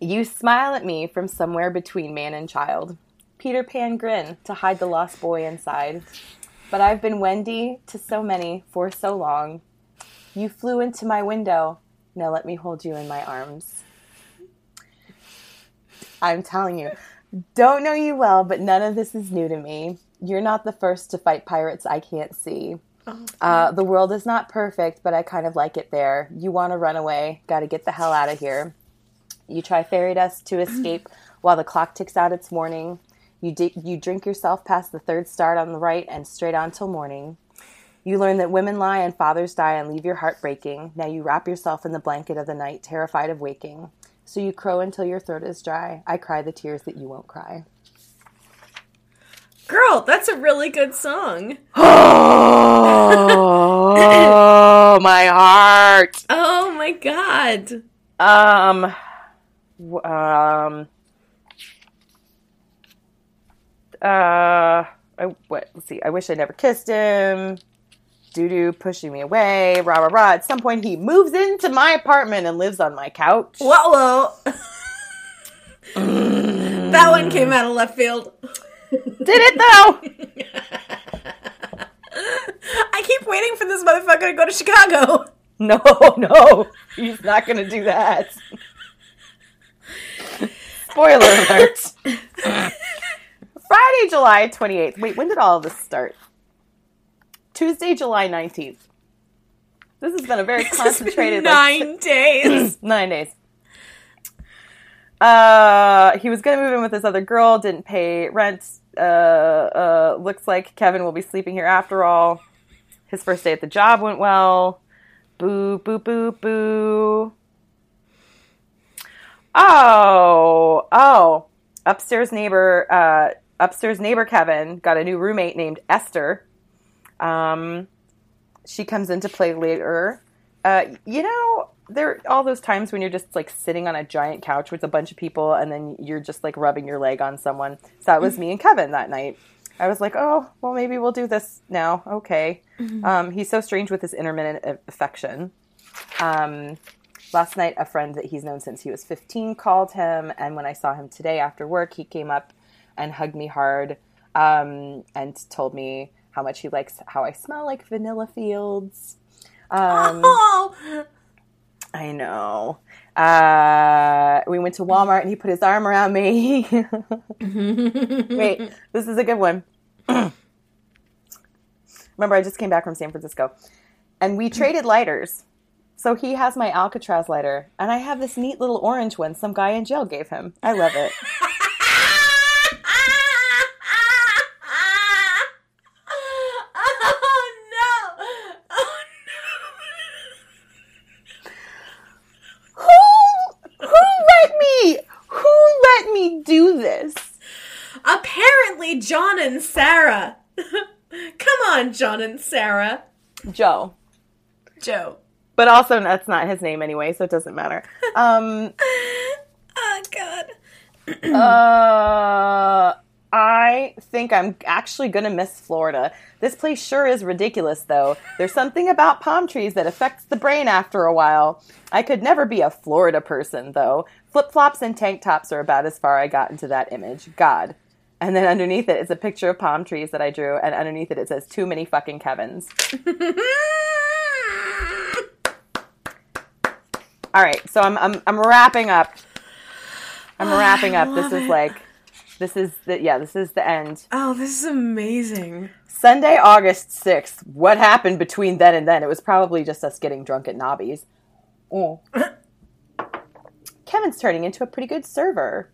Speaker 1: You smile at me from somewhere between man and child. Peter Pan grin to hide the lost boy inside. But I've been Wendy to so many for so long. You flew into my window. Now let me hold you in my arms. I'm telling you, don't know you well, but none of this is new to me. You're not the first to fight pirates I can't see. Uh, the world is not perfect, but I kind of like it there. You want to run away, got to get the hell out of here. You try fairy dust to escape *clears throat* while the clock ticks out its warning. You, di- you drink yourself past the third start on the right and straight on till morning. You learn that women lie and fathers die and leave your heart breaking. Now you wrap yourself in the blanket of the night, terrified of waking. So you crow until your throat is dry. I cry the tears that you won't cry.
Speaker 2: Girl, that's a really good song. *gasps*
Speaker 1: Oh, my heart.
Speaker 2: Oh my god.
Speaker 1: Um, um, uh, I, what, let's see. I wish I never kissed him. Doo doo pushing me away. Rah rah rah. At some point, he moves into my apartment and lives on my couch.
Speaker 2: Whoa, whoa. *laughs* that one came out of left field.
Speaker 1: Did it though? *laughs*
Speaker 2: I keep waiting for this motherfucker to go to Chicago. *laughs*
Speaker 1: No, no, he's not gonna do that. Spoiler alert. *laughs* Friday, July 28th. Wait, when did all of this start? Tuesday, July 19th. This has been a very concentrated like,
Speaker 2: Nine *clears throat* days. *clears throat*
Speaker 1: nine days. Uh, he was gonna move in with this other girl, didn't pay rent. Uh, uh, looks like Kevin will be sleeping here after all. His first day at the job went well. Boo, boo, boo, boo. Oh, oh. Upstairs neighbor, uh, upstairs neighbor Kevin got a new roommate named Esther. Um, she comes into play later. Uh, you know, there are all those times when you're just like sitting on a giant couch with a bunch of people, and then you're just like rubbing your leg on someone. So that was me and Kevin that night. I was like, oh, well, maybe we'll do this now. Okay. Um, he's so strange with his intermittent affection. Um, last night, a friend that he's known since he was 15 called him, and when I saw him today after work, he came up and hugged me hard um, and told me how much he likes how I smell like vanilla fields. Um,
Speaker 2: oh,
Speaker 1: I know. Uh, we went to Walmart and he put his arm around me. *laughs* Wait, this is a good one. *clears throat* Remember, I just came back from San Francisco and we traded lighters. So he has my Alcatraz lighter, and I have this neat little orange one some guy in jail gave him. I love it. *laughs*
Speaker 2: oh no! Oh
Speaker 1: Who who let me who let me do this?
Speaker 2: no! John and Sarah. *laughs* Come on, John and Sarah.
Speaker 1: Joe.
Speaker 2: Joe.
Speaker 1: But also that's not his name anyway, so it doesn't matter. Um
Speaker 2: Oh *laughs* God. *clears throat*
Speaker 1: Uh, I think I'm actually going to miss Florida. This place sure is ridiculous, though. There's something about palm trees that affects the brain after a while. I could never be a Florida person, though. Flip flops and tank tops are about as far I got into that image. God. And then underneath it is a picture of palm trees that I drew, and underneath it it says, Too many fucking Kevins. *laughs* All right, so I'm, I'm, I'm wrapping up. I'm wrapping up. This is
Speaker 2: it.
Speaker 1: like, this is the, yeah, this is the end.
Speaker 2: oh, this is amazing.
Speaker 1: Sunday, August 6th. What happened between then and then? It was probably just us getting drunk at Nobby's. Oh. *laughs* Kevin's turning into a pretty good server.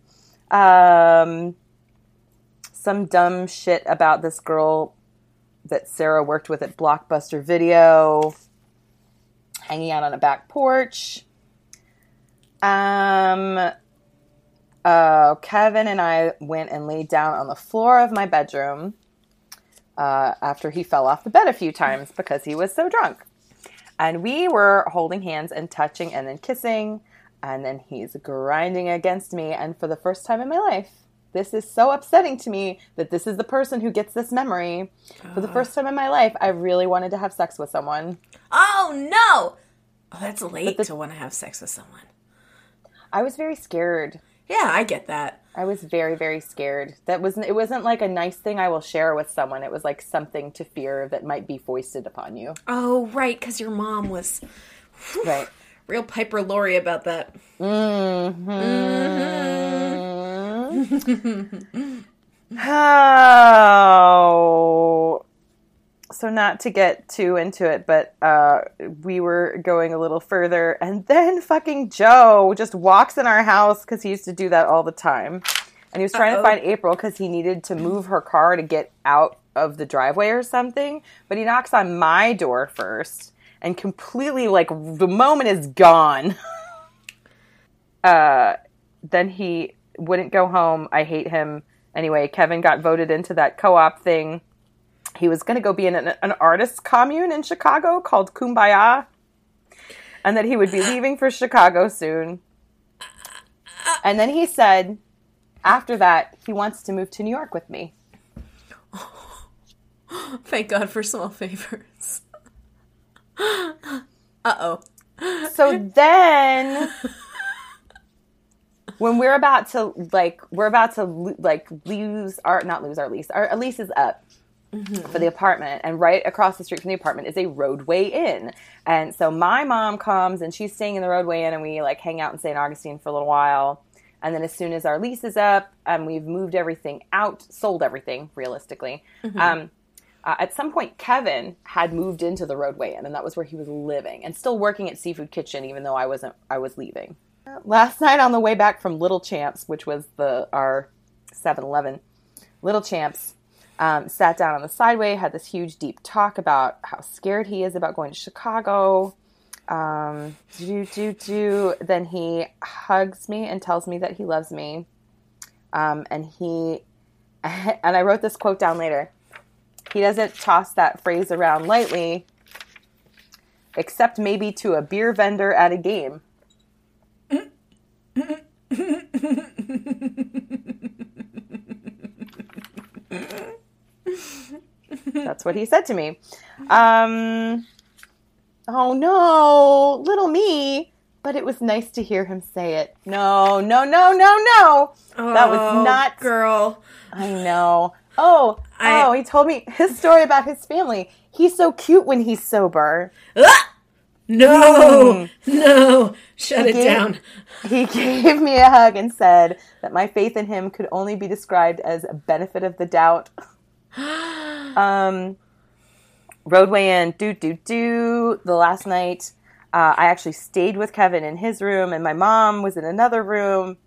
Speaker 1: Um, some dumb shit about this girl that Sarah worked with at Blockbuster Video, hanging out on a back porch. Um, uh, Kevin and I went and laid down on the floor of my bedroom uh, after he fell off the bed a few times because he was so drunk. And we were holding hands and touching and then kissing. And then he's grinding against me. And for the first time in my life, this is so upsetting to me that this is the person who gets this memory. For the ah. first time in my life, I really wanted to have sex with someone.
Speaker 2: Oh no! Oh, that's late
Speaker 1: the-
Speaker 2: to want to have sex with someone.
Speaker 1: I was very scared.
Speaker 2: Yeah, I get that.
Speaker 1: I was very, very scared. That wasn't it wasn't like a nice thing I will share with someone. It was like something to fear that might be foisted upon you.
Speaker 2: Oh, right, because your mom was
Speaker 1: Right.
Speaker 2: real Piper Laurie about that. Mm-hmm. Mm-hmm.
Speaker 1: How? So not to get too into it, but uh, we were going a little further, and then fucking Joe just walks in our house because he used to do that all the time, and he was trying
Speaker 2: Uh-oh.
Speaker 1: to find April because he needed to move her car to get out of the driveway or something. But he knocks on my door first, and completely like the moment is gone. *laughs* uh, then he wouldn't go home. I hate him. Anyway, Kevin got voted into that co op thing. He was going to go be in an, an artist commune in Chicago called Kumbaya. And that he would be leaving for Chicago soon. And then he said, after that, he wants to move to New York with me. *laughs*
Speaker 2: Thank God for small favors. *laughs* uh oh.
Speaker 1: So then, *laughs* when we're about to like, we're about to like lose our not lose our lease. Our lease is up for the apartment, and right across the street from the apartment is a Rodeway Inn. And so my mom comes and she's staying in the Rodeway Inn, and we like hang out in St. Augustine for a little while. And then as soon as our lease is up and we've moved everything out, sold everything realistically. Um, uh, at some point, Kevin had moved into the Rodeway Inn, and that was where he was living, and still working at Seafood Kitchen, even though I wasn't. I was leaving. Last night on the way back from Little Champs, which was the our 7-Eleven, Little Champs um, sat down on the sideway, had this huge deep talk about how scared he is about going to Chicago. Um, do do do. Then he hugs me and tells me that he loves me. Um, and he *laughs* and I wrote this quote down later. He doesn't toss that phrase around lightly, except maybe to a beer vendor at a game. That's what he said to me. Um, oh no, little me. But it was nice to hear him say it. No, no, no, no, no. that was
Speaker 2: Oh,
Speaker 1: not.
Speaker 2: girl.
Speaker 1: I know. Oh,
Speaker 2: I-
Speaker 1: oh, he told me his story about his family. He's so cute when he's sober.
Speaker 2: No, *laughs* no, shut it
Speaker 1: gave-
Speaker 2: down.
Speaker 1: He gave me a hug and said that my faith in him could only be described as a benefit of the doubt. *gasps* um, Rodeway Inn, do do do. The last night, uh, I actually stayed with Kevin in his room, and my mom was in another room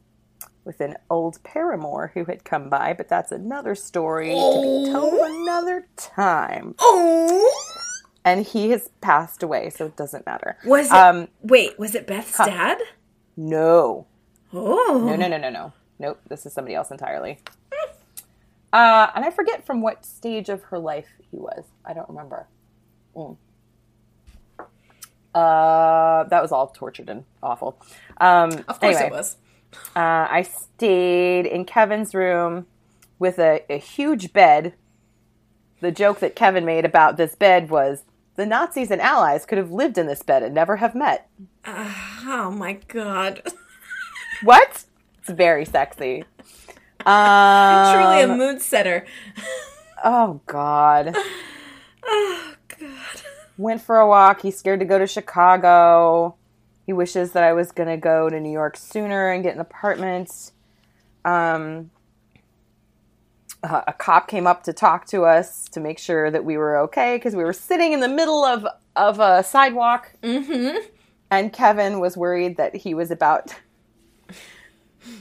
Speaker 1: with an old paramour who had come by. But that's another story to be told another time.
Speaker 2: Oh,
Speaker 1: And he has passed away, so it doesn't matter.
Speaker 2: was it?
Speaker 1: Um,
Speaker 2: wait, was it Beth's dad?
Speaker 1: no.
Speaker 2: Oh,
Speaker 1: No, no, no, no, no. Nope, this is somebody else entirely. Uh, and I forget from what stage of her life he was. I don't remember. Mm. Uh, that was all tortured and awful. Um,
Speaker 2: Of course
Speaker 1: anyway,
Speaker 2: it was.
Speaker 1: Uh, I stayed in Kevin's room with a, a huge bed. The joke that Kevin made about this bed was the Nazis and Allies could have lived in this bed and never have met.
Speaker 2: Oh my god. *laughs*
Speaker 1: What? It's very sexy. Um,
Speaker 2: Truly a mood setter.
Speaker 1: Oh God. *laughs*
Speaker 2: Oh god.
Speaker 1: Went for a walk. He's scared to go to Chicago. He wishes that I was gonna go to New York sooner and get an apartment. Um, uh, a cop came up to talk to us to make sure that we were okay because we were sitting in the middle of of a sidewalk,
Speaker 2: Mm-hmm.
Speaker 1: and Kevin was worried that he was about.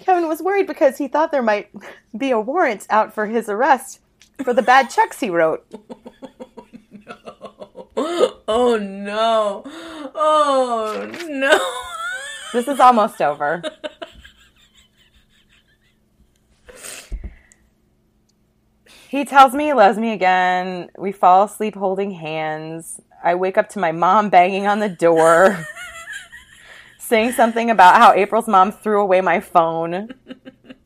Speaker 1: Kevin was worried because he thought there might be a warrant out for his arrest for the bad checks he wrote. *laughs*
Speaker 2: Oh no. Oh no.
Speaker 1: This is almost over. *laughs* He tells me he loves me again. We fall asleep holding hands. I wake up to my mom banging on the door, *laughs* saying something about how April's mom threw away my phone,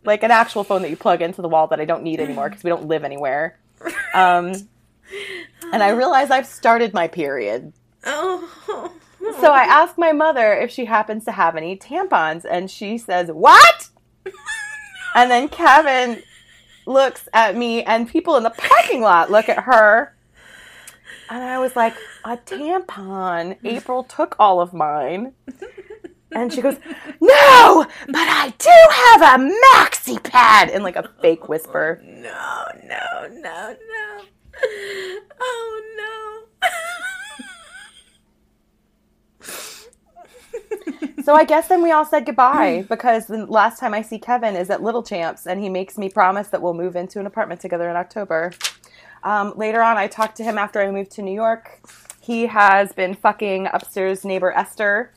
Speaker 1: like an actual phone that you plug into the wall that I don't need anymore because we don't live anywhere. Um, and I realize I've started my period.
Speaker 2: Oh.
Speaker 1: So I ask my mother if she happens to have any tampons, and she says, What? *laughs* and then Kevin looks at me, and people in the parking lot look at her. And I was like, A tampon. April took all of mine. And she goes, No, but I do have a maxi pad in like a fake whisper.
Speaker 2: No, no, no, no. Oh no. *laughs*
Speaker 1: So I guess then we all said goodbye because the last time I see Kevin is at Little Champs and he makes me promise that we'll move into an apartment together in October. Um, later on, I talked to him after I moved to New York. He has been fucking upstairs neighbor Esther,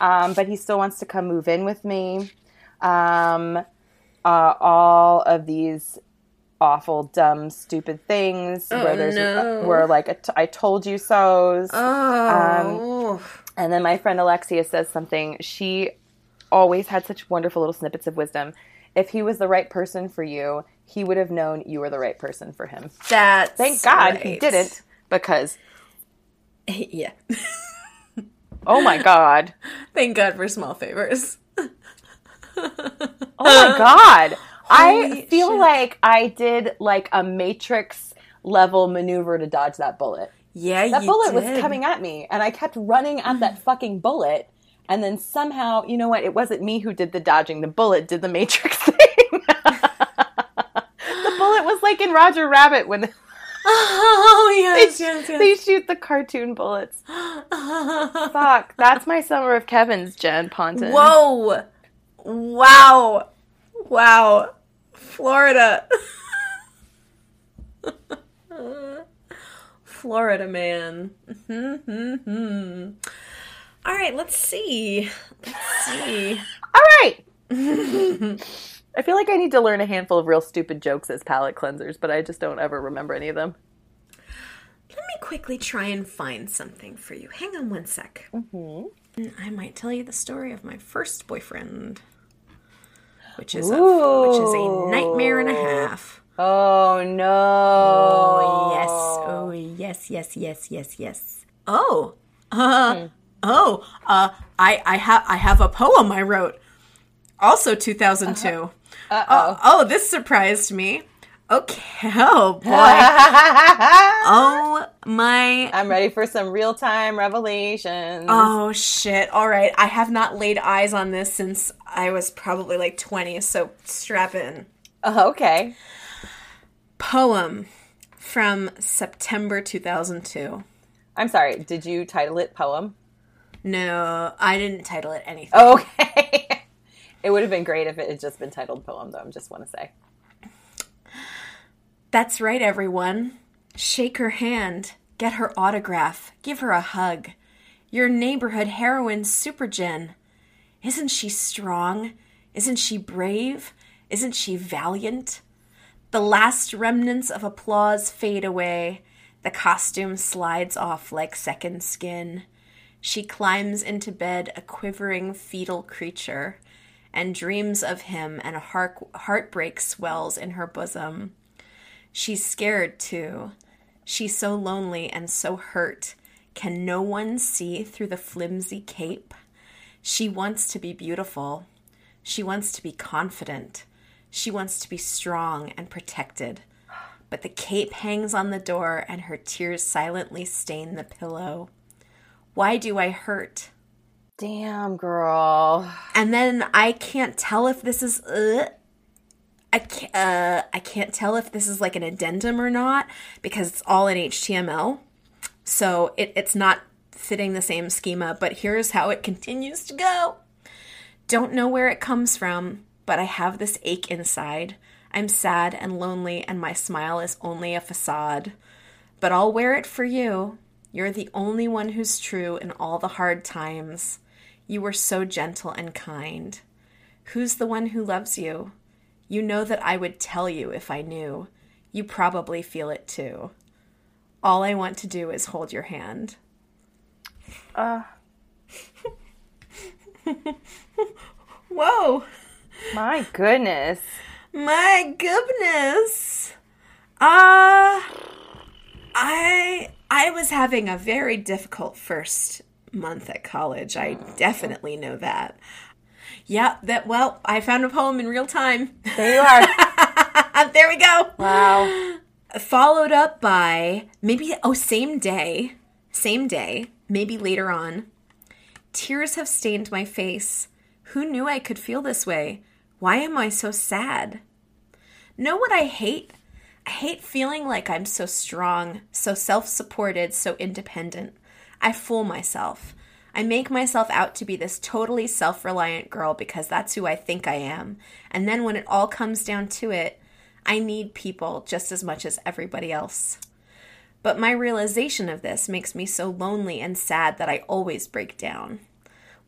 Speaker 1: um, but he still wants to come move in with me. Um, uh, all of these awful, dumb, stupid things where there's
Speaker 2: no.
Speaker 1: where like a t- I told you so's.
Speaker 2: Oh.
Speaker 1: And then my friend Alexia says something. She always had such wonderful little snippets of wisdom. If he was the right person for you, he would have known you were the right person for him.
Speaker 2: That's
Speaker 1: Thank God he didn't, because
Speaker 2: Yeah. *laughs*
Speaker 1: oh my God.
Speaker 2: Thank God for small favors. *laughs*
Speaker 1: Oh my God. I feel
Speaker 2: shit.
Speaker 1: like I did like a Matrix level maneuver to dodge that bullet.
Speaker 2: Yeah,
Speaker 1: That bullet
Speaker 2: did.
Speaker 1: was coming at me, and I kept running at that mm. fucking bullet. And then somehow, you know what? It wasn't me who did the dodging. The bullet did the Matrix *laughs* thing. the bullet was like in Roger Rabbit when *laughs*
Speaker 2: Oh
Speaker 1: they,
Speaker 2: yes, yes,
Speaker 1: they shoot the cartoon bullets. *laughs* Fuck, that's my summer of Kevin's, Jen Ponton.
Speaker 2: Whoa! Wow! Wow! Florida. Florida man. Mm-hmm. All right, let's see. Let's see. *laughs*
Speaker 1: All right. I feel like I need to learn a handful of real stupid jokes as palate cleansers, but I just don't ever remember any of them.
Speaker 2: Let me quickly try and find something for you. Hang on one sec. Mm-hmm. I might tell you the story of my first boyfriend, which is a, which is a nightmare and a half.
Speaker 1: Oh no.
Speaker 2: Oh yes. Oh yes. Yes. Yes. Yes. Yes. Oh. Uh. Oh. Uh. I. I have. I have a poem I wrote. Also 2002.
Speaker 1: Uh
Speaker 2: Oh. Oh. This surprised me. Okay. *laughs* Oh boy. *laughs* oh my.
Speaker 1: I'm ready for some real time revelations.
Speaker 2: Oh shit. All right. I have not laid eyes on this since I was probably like 20. So strap in.
Speaker 1: Okay.
Speaker 2: Poem from September 2002.
Speaker 1: I'm sorry. Did you title it poem?
Speaker 2: No, I didn't title it anything.
Speaker 1: Oh, okay. *laughs* it would have been great if it had just been titled poem, though. I just want to say.
Speaker 2: That's right, everyone. Shake her hand, get her autograph, give her a hug. Your neighborhood heroine, Super Jen. Isn't she strong? Isn't she brave? Isn't she valiant? The last remnants of applause fade away. The costume slides off like second skin. She climbs into bed a quivering fetal creature and dreams of him, and a heart- heartbreak swells in her bosom. She's scared too. She's so lonely and so hurt. Can no one see through the flimsy cape? She wants to be beautiful. She wants to be confident. She wants to be strong and protected. But the cape hangs on the door and her tears silently stain the pillow. Why do I hurt?
Speaker 1: Damn, girl.
Speaker 2: And then I can't tell if this is uh, I can't, uh, I can't tell if this is like an addendum or not because it's all in HTML. So it, it's not fitting the same schema, but here's how it continues to go. Don't know where it comes from, but I have this ache inside. I'm sad and lonely, and my smile is only a facade. But I'll wear it for you. You're the only one who's true in all the hard times. You were so gentle and kind. Who's the one who loves you? You know that I would tell you if I knew. You probably feel it too. All I want to do is hold your hand.
Speaker 1: Uh, *laughs*
Speaker 2: Whoa.
Speaker 1: My goodness.
Speaker 2: My goodness. Uh I I was having a very difficult first month at college. I definitely know that. Yeah, that well, I found a poem in real time.
Speaker 1: There you are. *laughs*
Speaker 2: there we go.
Speaker 1: wow.
Speaker 2: Followed up by maybe oh same day, same day, maybe later on. Tears have stained my face. Who knew I could feel this way? Why am I so sad? Know what I hate? I hate feeling like I'm so strong, so self supported, so independent. I fool myself. I make myself out to be this totally self reliant girl because that's who I think I am. And then when it all comes down to it, I need people just as much as everybody else. But my realization of this makes me so lonely and sad that I always break down.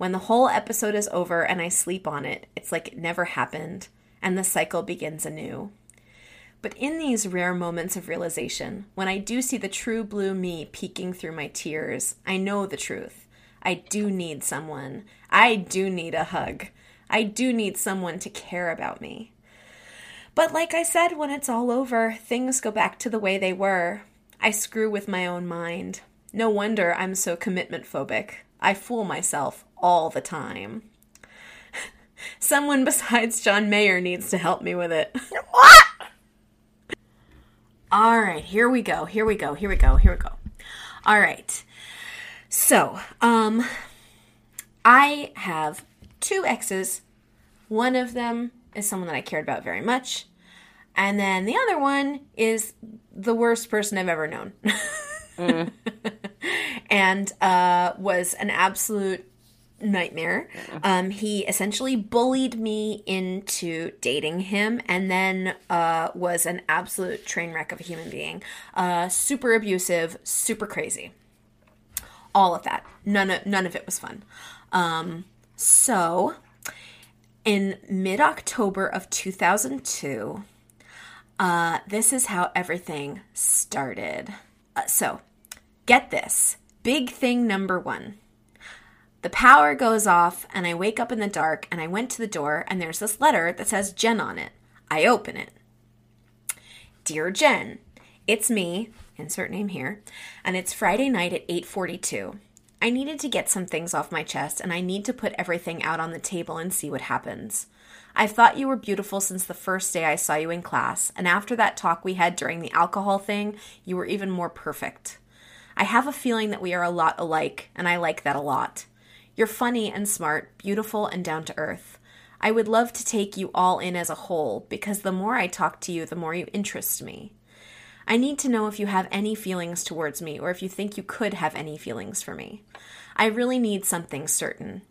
Speaker 2: When the whole episode is over and I sleep on it, it's like it never happened, and the cycle begins anew. But in these rare moments of realization, when I do see the true blue me peeking through my tears, I know the truth. I do need someone. I do need a hug. I do need someone to care about me. But like I said, when it's all over, things go back to the way they were. I screw with my own mind. No wonder I'm so commitment phobic. I fool myself all the time. *laughs* Someone besides John Mayer needs to help me with it. *laughs*
Speaker 1: What?
Speaker 2: All right, here we go. Here we go. Here we go. Here we go. All right. So, um I have two exes. One of them is someone that I cared about very much. And then the other one is the worst person I've ever known. *laughs* and uh, was an absolute nightmare. Um, he essentially bullied me into dating him and then uh, was an absolute train wreck of a human being. Uh, super abusive, super crazy. All of that. None of, none of it was fun. Um, so, in mid October of 2002, uh, this is how everything started. Uh, so, get this big thing number one. The power goes off, and I wake up in the dark, and I went to the door, and there's this letter that says Jen on it. I open it. Dear Jen, it's me, insert name here, and it's Friday night at 8:42. I needed to get some things off my chest, and I need to put everything out on the table and see what happens. I've thought you were beautiful since the first day I saw you in class, and after that talk we had during the alcohol thing, you were even more perfect. I have a feeling that we are a lot alike, and I like that a lot. You're funny and smart, beautiful and down to earth. I would love to take you all in as a whole, because the more I talk to you, the more you interest me. I need to know if you have any feelings towards me or if you think you could have any feelings for me. I really need something certain.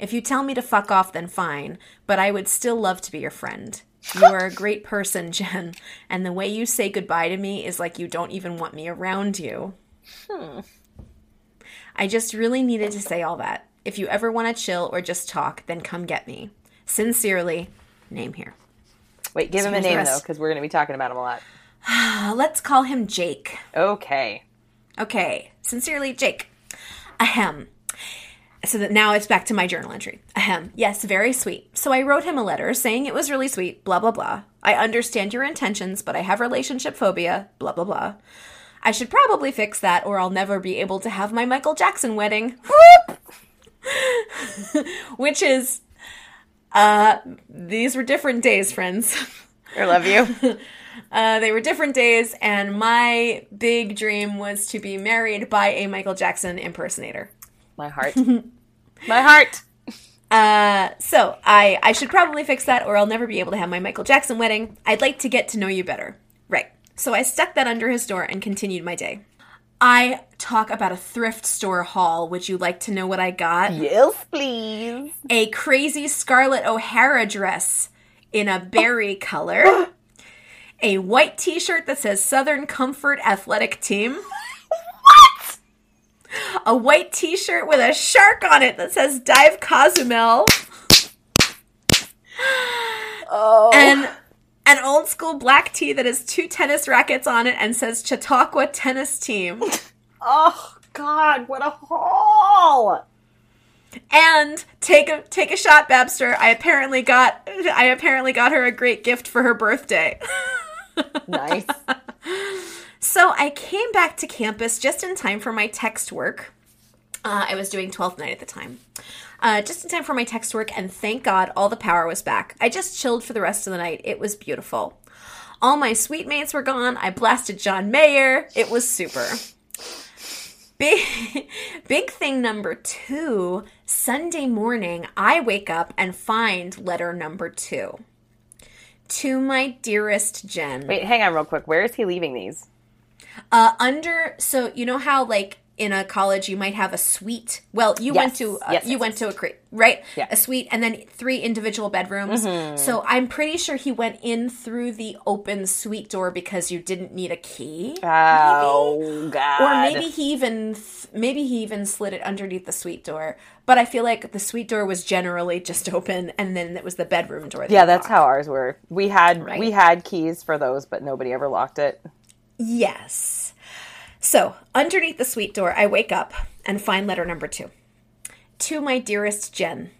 Speaker 2: If you tell me to fuck off, then fine, but I would still love to be your friend. You are a *laughs* great person, Jen, and the way you say goodbye to me is like you don't even want me around you. Hmm. I just really needed to say all that. If you ever want to chill or just talk, then come get me. Sincerely, name here.
Speaker 1: Wait, give him a name though, because we're going to be talking about him a lot. *sighs*
Speaker 2: Let's call him Jake.
Speaker 1: Okay.
Speaker 2: Okay. Sincerely, Jake. Ahem. So that now it's back to my journal entry. Ahem. Yes, very sweet. So I wrote him a letter saying it was really sweet, blah, blah, blah. I understand your intentions, but I have relationship phobia, blah, blah, blah. I should probably fix that or I'll never be able to have my Michael Jackson wedding. *laughs* Which is, uh, these were different days, friends. *laughs*
Speaker 1: I love you. *laughs*
Speaker 2: Uh, they were different days, and my big dream was to be married by a Michael Jackson impersonator.
Speaker 1: My heart. My heart.
Speaker 2: Uh, so I I should probably fix that, or I'll never be able to have my Michael Jackson wedding. I'd like to get to know you better. Right. So I stuck that under his door and continued my day. I talk about a thrift store haul. Would you like to know what I got?
Speaker 1: Yes, please.
Speaker 2: A crazy Scarlett O'Hara dress in a berry *gasps* color. *gasps* A white t shirt that says Southern Comfort Athletic Team.
Speaker 1: What?
Speaker 2: A white t shirt with a shark on it that says Dive Cozumel.
Speaker 1: Oh.
Speaker 2: And an old school black tee that has two tennis rackets on it and says Chautauqua Tennis Team. *laughs*
Speaker 1: oh God, what a haul!
Speaker 2: And take a take a shot, Babster. I apparently got I apparently got her a great gift for her birthday.
Speaker 1: Nice. *laughs*
Speaker 2: So I came back to campus just in time for my text work. Uh, I was doing 12th night at the time. Uh, just in time for my text work, and thank God all the power was back. I just chilled for the rest of the night. It was beautiful. All my sweet mates were gone. I blasted John Mayer. It was super. Big, *laughs* big thing number two Sunday morning, I wake up and find letter number two. To my dearest Jen.
Speaker 1: Wait, hang on real quick. Where is he leaving these?
Speaker 2: Uh, under so you know how like in a college you might have a suite. Well, you went to uh,
Speaker 1: Yes,
Speaker 2: you
Speaker 1: yes,
Speaker 2: went to a cre- right
Speaker 1: Yeah. Mm-hmm.
Speaker 2: a suite and then three individual bedrooms. So I'm pretty sure he went in through the open suite door because you didn't need a key.
Speaker 1: Oh God.
Speaker 2: or maybe he even th- maybe he even slid it underneath the suite door. But I feel like the suite door was generally just *laughs* open, and then it was the bedroom door. that
Speaker 1: Yeah, that's how ours were. We had
Speaker 2: Right.
Speaker 1: we had keys for those, but nobody ever locked it.
Speaker 2: Yes. So, underneath the suite door, I wake up and find letter number two. To my dearest Jen,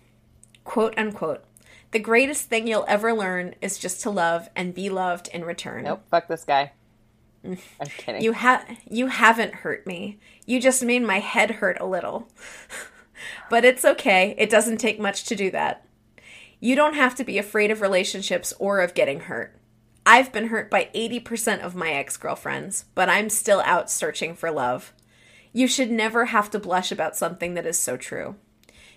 Speaker 2: quote unquote, the greatest thing you'll ever learn is just to love and be loved in return.
Speaker 1: Nope, fuck this guy. I'm kidding.
Speaker 2: You ha- you haven't hurt me. You just made my head hurt a little. *laughs* but it's okay. It doesn't take much to do that. You don't have to be afraid of relationships or of getting hurt. I've been hurt by 80% of my ex-girlfriends, but I'm still out searching for love. You should never have to blush about something that is so true.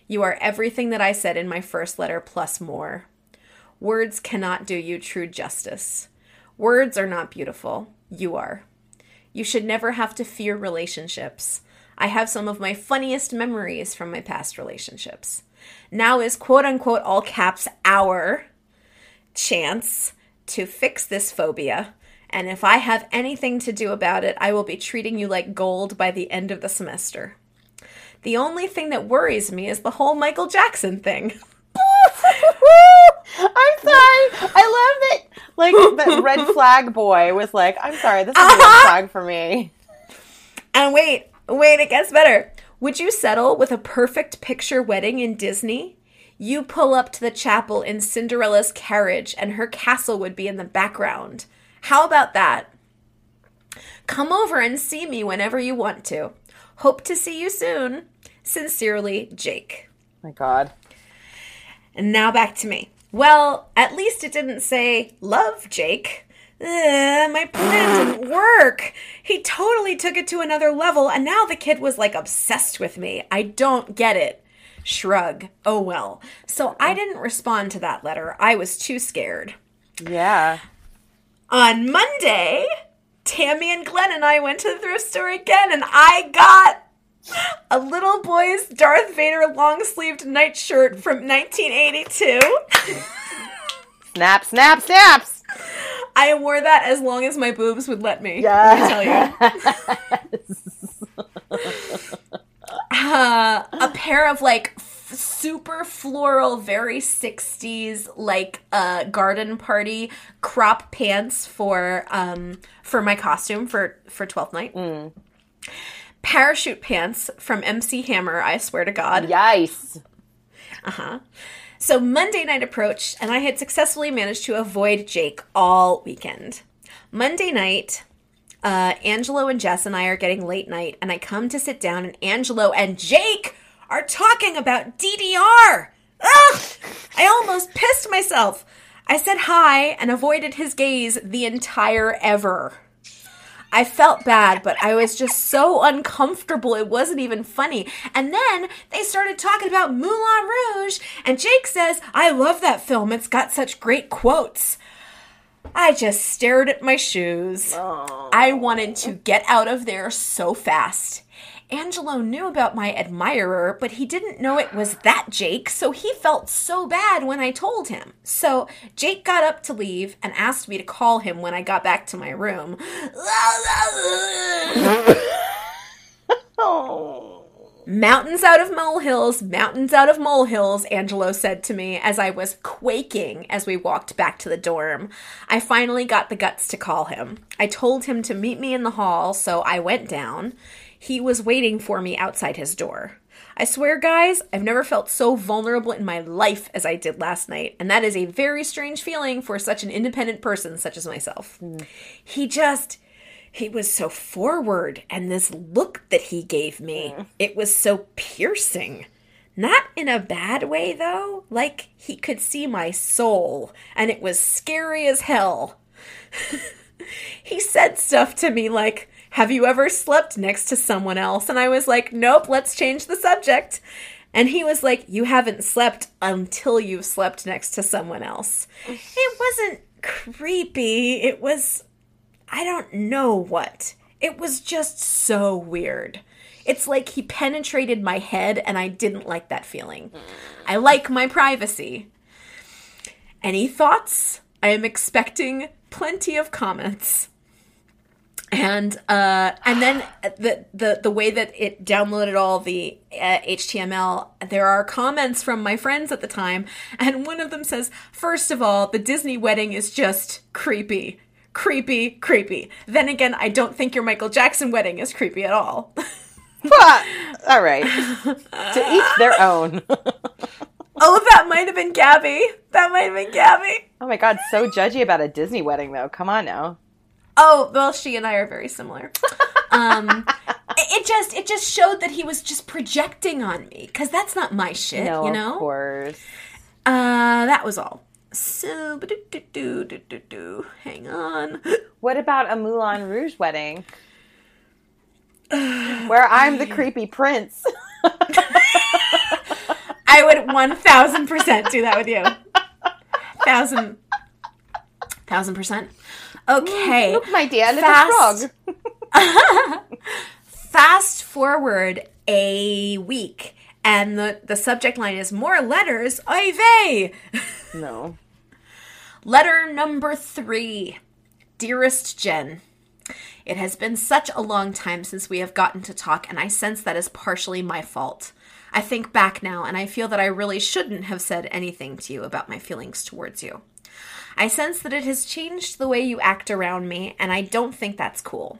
Speaker 2: You are everything that I said in my first letter plus more. Words cannot do you true justice. Words are not beautiful. You are. You should never have to fear relationships. I have some of my funniest memories from my past relationships. Now is quote unquote all caps our chance to fix this phobia. And if I have anything to do about it, I will be treating you like gold by the end of the semester. The only thing that worries me is the whole Michael Jackson thing. *laughs*
Speaker 1: I'm sorry. I love that. Like that red *laughs* flag boy was like, "I'm sorry, this is a
Speaker 2: Uh-huh.
Speaker 1: red flag for me."
Speaker 2: And wait, wait, it gets better. Would you settle with a perfect picture wedding in Disney? You pull up to the chapel in Cinderella's carriage and her castle would be in the background. How about that? Come over and see me whenever you want to. Hope to see you soon. Sincerely, Jake.
Speaker 1: My God.
Speaker 2: And now back to me. Well, at least it didn't say, Love, Jake. Ugh, my plan didn't *sighs* work. He totally took it to another level, and now the kid was like obsessed with me. I don't get it. Shrug. Oh well. So I didn't respond to that letter. I was too scared.
Speaker 1: Yeah.
Speaker 2: On Monday, Tammy and Glenn and I went to the thrift store again, and I got a little boy's Darth Vader long sleeved nightshirt from 1982. *laughs*
Speaker 1: Snap, snap, snaps.
Speaker 2: I wore that as long as my boobs would let me.
Speaker 1: Yeah.
Speaker 2: Let me tell you. *laughs* Uh, a pair of like f- super floral, very 60s like uh, garden party crop pants for um for my costume for for 12th night. Parachute pants from MC Hammer, I swear to God.
Speaker 1: Yes. Uh huh.
Speaker 2: So Monday night approached, and I had successfully managed to avoid Jake all weekend. Monday night, uh, Angelo and Jess and I are getting late night, and I come to sit down, and Angelo and Jake are talking about DDR. Ugh! I almost pissed myself. I said hi and avoided his gaze the entire ever. I felt bad, but I was just so uncomfortable. It wasn't even funny. And then they started talking about Moulin Rouge, and Jake says, I love that film. It's got such great quotes. I just stared at my shoes. Oh. I wanted to get out of there so fast. Angelo knew about my admirer, but he didn't know it was that Jake, so he felt so bad when I told him. So Jake got up to leave and asked me to call him when I got back to my room. *laughs*
Speaker 1: Oh.
Speaker 2: Mountains out of molehills, mountains out of molehills, Angelo said to me as I was quaking as we walked back to the dorm. I finally got the guts to call him. I told him to meet me in the hall, so I went down. he was waiting for me outside his door. I swear, guys, I've never felt so vulnerable in my life as I did last night, and that is a very strange feeling for such an independent person such as myself. Mm. He just he was so forward and this look that he gave me, mm. it was so piercing. Not in a bad way though, like he could see my soul and it was scary as hell. *laughs* he said stuff to me like have you ever slept next to someone else? And I was like, Nope, let's change the subject. And he was like, You haven't slept until you've slept next to someone else. It wasn't creepy. It was, I don't know what. It was just so weird. It's like he penetrated my head and I didn't like that feeling. I like my privacy. Any thoughts? I am expecting plenty of comments and uh, and then the the the way that it downloaded all the uh, HTML, there are comments from my friends at the time, and one of them says, first of all, the Disney wedding is just creepy, creepy, creepy. Then again, I don't think your Michael Jackson wedding is creepy at all. *laughs*
Speaker 1: all right, to each their *laughs* own.
Speaker 2: oh, that might have been Gabby. That might have been Gabby.
Speaker 1: Oh my god, so judgy about a Disney wedding though. Come on now.
Speaker 2: Oh, well, she and I are very similar. *laughs* Um, it, just it just showed that he was just projecting on me because that's not my shit, no, you know.
Speaker 1: Of course.
Speaker 2: Uh, that was all. So, but do do do do do hang on.
Speaker 1: What about a Moulin Rouge wedding? Where I'm the creepy prince.
Speaker 2: I would one thousand percent do that with you. Thousand, thousand percent. Okay.
Speaker 1: Mm, look, my dear little Fast. frog. *laughs*
Speaker 2: Fast forward a week, and the, the subject line is more letters. Oy vey.
Speaker 1: No.
Speaker 2: Letter number three. Dearest Jen, it has been such a long time since we have gotten to talk, and I sense that is partially my fault. I think back now, and I feel that I really shouldn't have said anything to you about my feelings towards you. I sense that it has changed the way you act around me, and I don't think that's cool.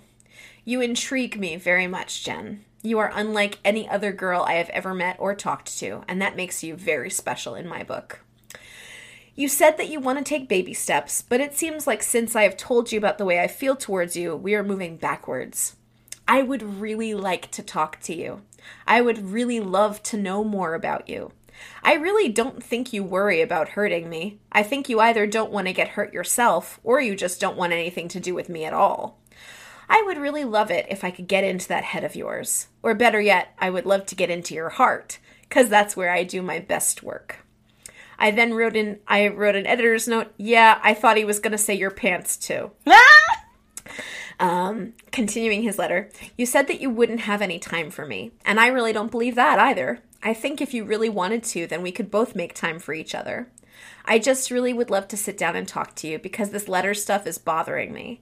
Speaker 2: You intrigue me very much, Jen. You are unlike any other girl I have ever met or talked to, and that makes you very special in my book. You said that you want to take baby steps, but it seems like since I have told you about the way I feel towards you, we are moving backwards. I would really like to talk to you. I would really love to know more about you. I really don't think you worry about hurting me. I think you either don't want to get hurt yourself, or you just don't want anything to do with me at all. I would really love it if I could get into that head of yours. Or better yet, I would love to get into your heart, because that's where I do my best work. I then wrote in I wrote an editor's note, yeah, I thought he was gonna say your pants too. *laughs* um, continuing his letter, you said that you wouldn't have any time for me, and I really don't believe that either. I think if you really wanted to, then we could both make time for each other. I just really would love to sit down and talk to you because this letter stuff is bothering me.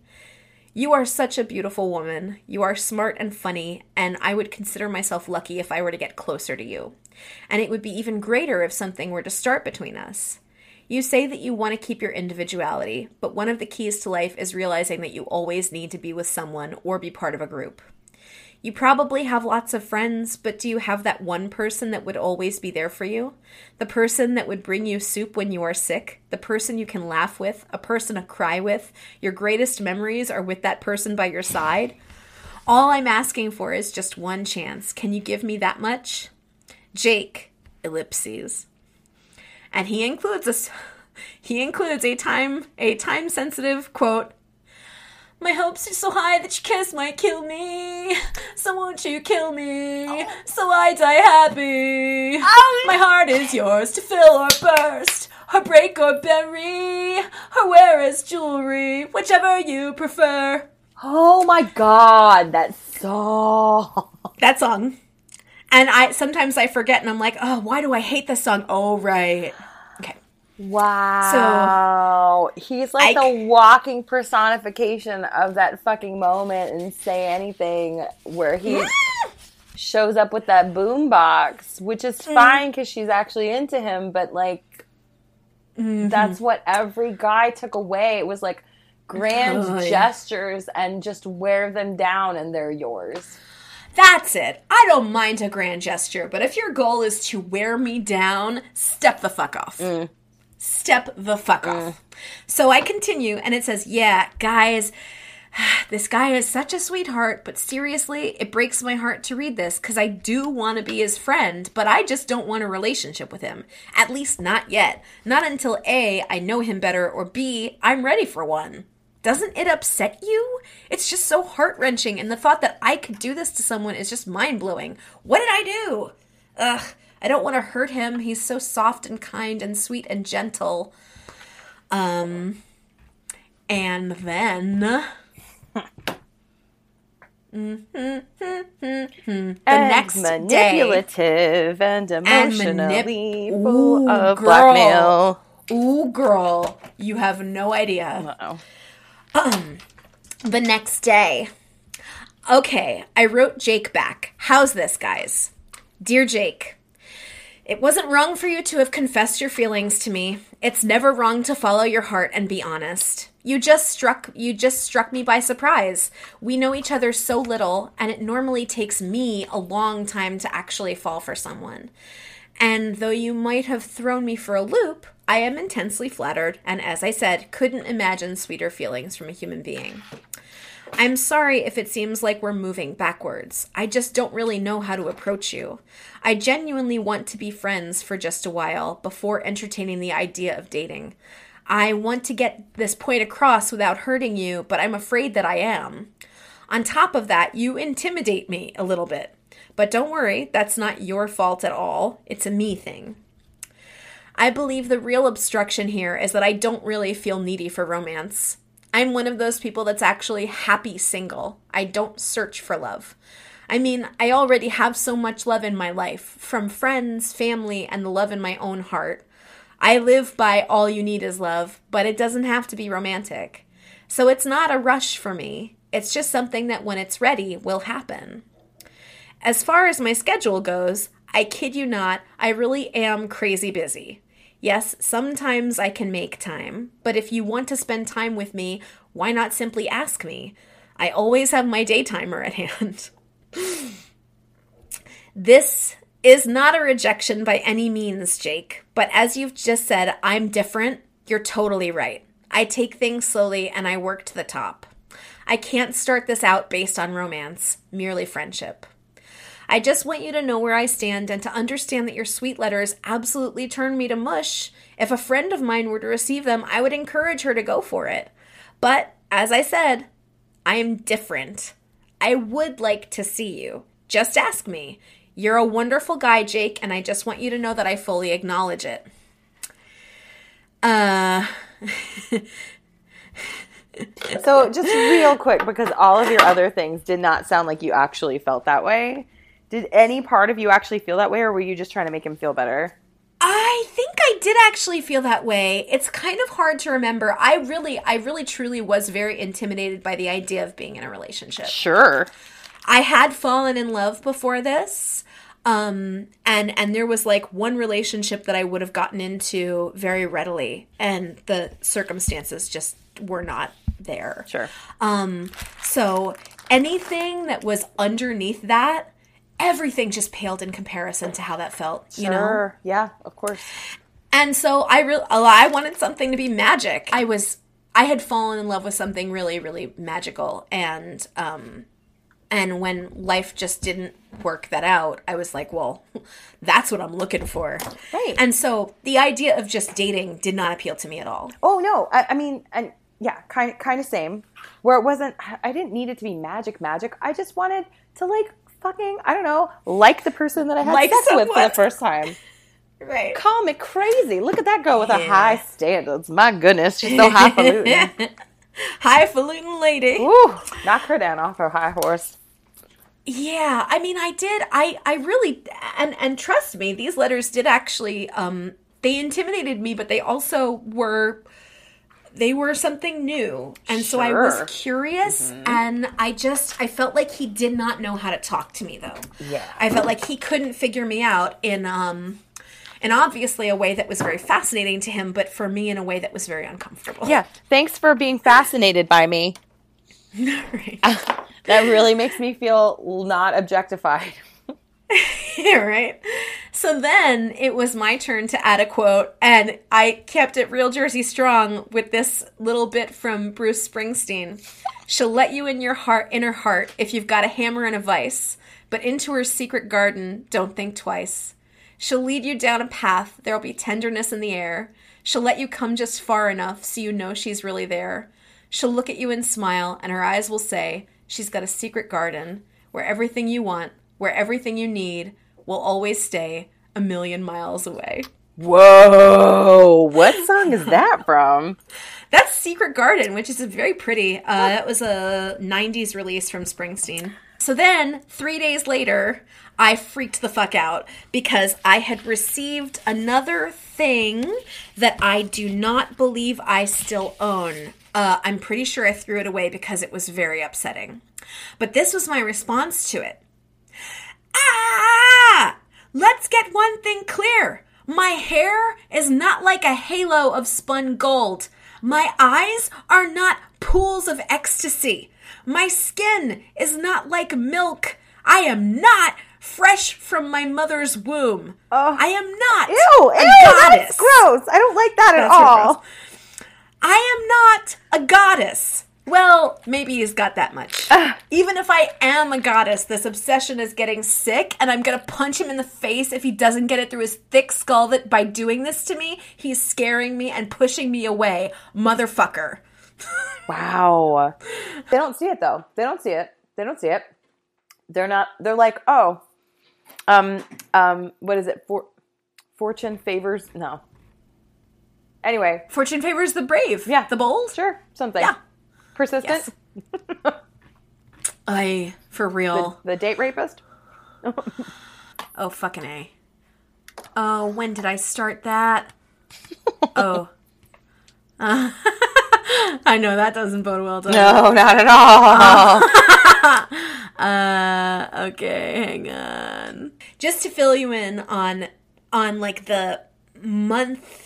Speaker 2: You are such a beautiful woman. You are smart and funny, and I would consider myself lucky if I were to get closer to you. And it would be even greater if something were to start between us. You say that you want to keep your individuality, but one of the keys to life is realizing that you always need to be with someone or be part of a group. You probably have lots of friends, but do you have that one person that would always be there for you? The person that would bring you soup when you are sick? The person you can laugh with? A person to cry with? Your greatest memories are with that person by your side? All I'm asking for is just one chance. Can you give me that much? Jake, ellipses. And he includes a *laughs* he includes a time a time sensitive quote my hopes are so high that your kiss might kill me. So won't you kill me? So I die happy. Oh. My heart is yours to fill or burst, or break or bury, or wear as jewelry, whichever you prefer.
Speaker 1: Oh my god, that song.
Speaker 2: That song. And I sometimes I forget and I'm like, oh, why do I hate this song? Oh right.
Speaker 1: Wow. So he's like I, the walking personification of that fucking moment and say anything where he *gasps* shows up with that boom box, which is mm. fine because she's actually into him, but like mm-hmm. that's what every guy took away. It was like grand oh, gestures yeah. and just wear them down and they're yours.
Speaker 2: That's it. I don't mind a grand gesture, but if your goal is to wear me down, step the fuck off. Step the fuck off. Mm. So I continue, and it says, Yeah, guys, *sighs* this guy is such a sweetheart, but seriously, it breaks my heart to read this because I do want to be his friend, but I just don't want a relationship with him. At least not yet. Not until A, I know him better, or B, I'm ready for one. Doesn't it upset you? It's just so heart wrenching, and the thought that I could do this to someone is just mind blowing. What did I do? Ugh, I don't want to hurt him. He's so soft and kind and sweet and gentle. Um, and then. *laughs* the next day.
Speaker 1: manipulative and emotionally
Speaker 2: manip-
Speaker 1: full
Speaker 2: Ooh,
Speaker 1: of
Speaker 2: girl.
Speaker 1: blackmail.
Speaker 2: Ooh, girl, you have no idea.
Speaker 1: Uh-oh.
Speaker 2: The next day. Okay, I wrote Jake back. How's this, guys? Dear Jake, it wasn't wrong for you to have confessed your feelings to me. It's never wrong to follow your heart and be honest. You just struck you just struck me by surprise. We know each other so little, and it normally takes me a long time to actually fall for someone. And though you might have thrown me for a loop, I am intensely flattered, and as I said, couldn't imagine sweeter feelings from a human being. I'm sorry if it seems like we're moving backwards. I just don't really know how to approach you. I genuinely want to be friends for just a while before entertaining the idea of dating. I want to get this point across without hurting you, but I'm afraid that I am. On top of that, you intimidate me a little bit. But don't worry, that's not your fault at all. It's a me thing. I believe the real obstruction here is that I don't really feel needy for romance. I'm one of those people that's actually happy single. I don't search for love. I mean, I already have so much love in my life from friends, family, and the love in my own heart. I live by all you need is love, but it doesn't have to be romantic. So it's not a rush for me. It's just something that when it's ready will happen. As far as my schedule goes, I kid you not, I really am crazy busy. Yes, sometimes I can make time, but if you want to spend time with me, why not simply ask me? I always have my day timer at *laughs* hand. this is not a rejection by any means, Jake, but as you've just said, I'm different. You're totally right. I take things slowly and I work to the top. I can't start this out based on romance, merely friendship. I just want you to know where I stand and to understand that your sweet letters absolutely turn me to mush. If a friend of mine were to receive them, I would encourage her to go for it. But, as I said, I am different. I would like to see you. Just ask me. You're a wonderful guy, Jake, and I just want you to know that I fully acknowledge it. Uh, *laughs*
Speaker 1: So, just real quick, because all of your other things did not sound like you actually felt that way. Did any part of you actually feel that way, or were you just trying to make him feel better?
Speaker 2: I think I did actually feel that way. It's kind of hard to remember. I really, I really truly was very intimidated by the idea of being in a relationship.
Speaker 1: Sure.
Speaker 2: I had fallen in love before this. Um and and there was like one relationship that I would have gotten into very readily and the circumstances just were not there.
Speaker 1: Sure.
Speaker 2: Um so anything that was underneath that everything just paled in comparison to how that felt, you know.
Speaker 1: Sure. Yeah, of course.
Speaker 2: And so I really I wanted something to be magic. I was I had fallen in love with something really really magical and um and when life just didn't work that out, I was like, well, *laughs* that's what I'm looking for.
Speaker 1: Right.
Speaker 2: And so the idea of just dating did not appeal to me at all.
Speaker 1: Oh no, I, I mean, and yeah, kind kind of same. Where it wasn't, I didn't need it to be magic, magic. I just wanted to like fucking, I don't know, like the person that I had
Speaker 2: Like
Speaker 1: sex with for the first time. *laughs*
Speaker 2: Right.
Speaker 1: Call me crazy. Look at that girl with a high standards. My goodness, she's so highfalutin. *laughs*
Speaker 2: Highfalutin lady.
Speaker 1: Ooh, knock her down off her high horse.
Speaker 2: Yeah, I mean, I did. I I really and and trust me, these letters did actually um they intimidated me, but they also were they were something new. And so I was
Speaker 1: Sure.
Speaker 2: curious and I just I felt like he did not know how to talk to me though.
Speaker 1: Yeah.
Speaker 2: I felt like he couldn't figure me out in um in obviously a way that was very fascinating to him, but for me in a way that was very uncomfortable.
Speaker 1: Yeah. Thanks for being fascinated by me. *laughs*
Speaker 2: right. *laughs*
Speaker 1: that really makes me feel not objectified. *laughs*
Speaker 2: yeah, right. So then it was my turn to add a quote, and I kept it real Jersey strong with this little bit from Bruce Springsteen. She'll let you in your heart, inner heart, if you've got a hammer and a vice. But into her secret garden, don't think twice. She'll lead you down a path, there'll be tenderness in the air. She'll let you come just far enough so you know she's really there. She'll look at you and smile, and her eyes will say, She's got a secret garden where everything you want, where everything you need, will always stay a million miles away.
Speaker 1: Whoa! What song is that from?
Speaker 2: That's Secret Garden, which is a very pretty. Uh, that was a '90s release from Springsteen. So then, three days later, I freaked the fuck out because I had received another thing that I do not believe I still own. Uh, I'm pretty sure I threw it away because it was very upsetting. But this was my response to it. Ah! Let's get one thing clear. My hair is not like a halo of spun gold. My eyes are not pools of ecstasy. My skin is not like milk. I am not fresh from my mother's womb.
Speaker 1: Oh.
Speaker 2: I am not
Speaker 1: Ew!
Speaker 2: a
Speaker 1: Ew!
Speaker 2: goddess.
Speaker 1: That's gross. I don't like that at
Speaker 2: That's real
Speaker 1: all.
Speaker 2: gross. I am not a goddess. Well, maybe he's got that much. Even if I am a goddess, this obsession is getting sick, and I'm gonna punch him in the face if he doesn't get it through his thick skull that by doing this to me, he's scaring me and pushing me away. Motherfucker. *laughs*
Speaker 1: Wow. They don't see it though. They don't see it. They don't see it. They're not. They're like, oh, um, um, what is it? For fortune favors. No. Anyway,
Speaker 2: Fortune favors the brave.
Speaker 1: Yeah.
Speaker 2: The bold.
Speaker 1: sure, something.
Speaker 2: Yeah.
Speaker 1: Persistent.
Speaker 2: Yes. I, for real.
Speaker 1: The date rapist. *laughs*
Speaker 2: Oh, fucking A. Oh, when did I start that? *laughs* oh. Uh, *laughs* I know that doesn't bode well, does it?
Speaker 1: No, not at all.
Speaker 2: Uh, okay, hang on. Just to fill you in on on like the month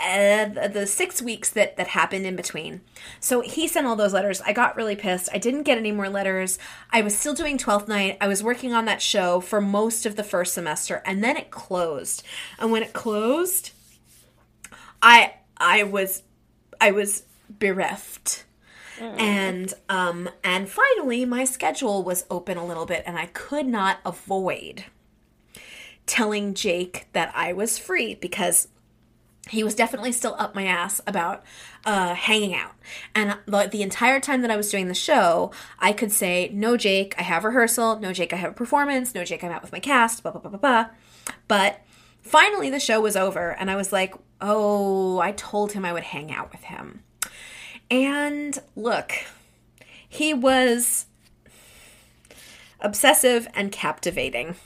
Speaker 2: uh, the the six weeks that that happened in between. So he sent all those letters. I got really pissed. I didn't get any more letters. I was still doing 12th night. I was working on that show for most of the first semester and then it closed. And when it closed, I I was I was bereft. And um and finally my schedule was open a little bit and I could not avoid telling Jake that I was free because he was definitely still up my ass about uh, hanging out. And the, the entire time that I was doing the show, I could say, No, Jake, I have rehearsal. No, Jake, I have a performance. No, Jake, I'm out with my cast. Blah, blah, blah, blah, blah. But finally, the show was over, and I was like, Oh, I told him I would hang out with him. And look, he was obsessive and captivating.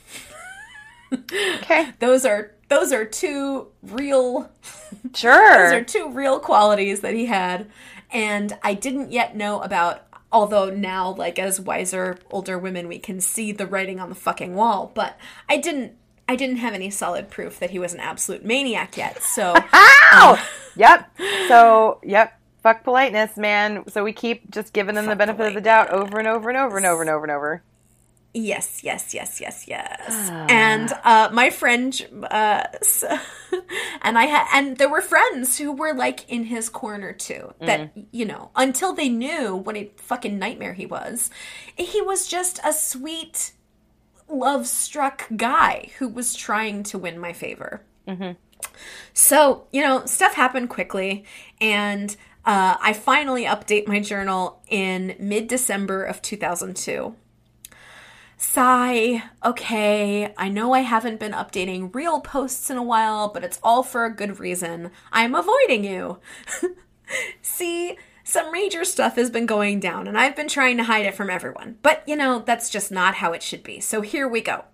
Speaker 1: okay, *laughs*
Speaker 2: Those are those are two real *laughs*
Speaker 1: sure.
Speaker 2: those are two real qualities that he had and i didn't yet know about although now like as wiser older women we can see the writing on the fucking wall but i didn't i didn't have any solid proof that he was an absolute maniac yet so *laughs* um,
Speaker 1: Ow! *laughs* yep. So, yep. Fuck politeness, man. So we keep just giving them the benefit of the doubt over and over and over and over and over and over.
Speaker 2: Yes yes yes yes yes. And uh my friend uh *laughs* and i had and there were friends who were like in his corner too that you know until they knew what a fucking nightmare he was he was just a sweet love struck guy who was trying to win my favor. So, you know, stuff happened quickly, and uh, I finally update my journal in mid December of 2002. Sigh, okay, I know I haven't been updating real posts in a while, but it's all for a good reason. I'm avoiding you. *laughs* See, some major stuff has been going down, and I've been trying to hide it from everyone. But, you know, that's just not how it should be. So here we go.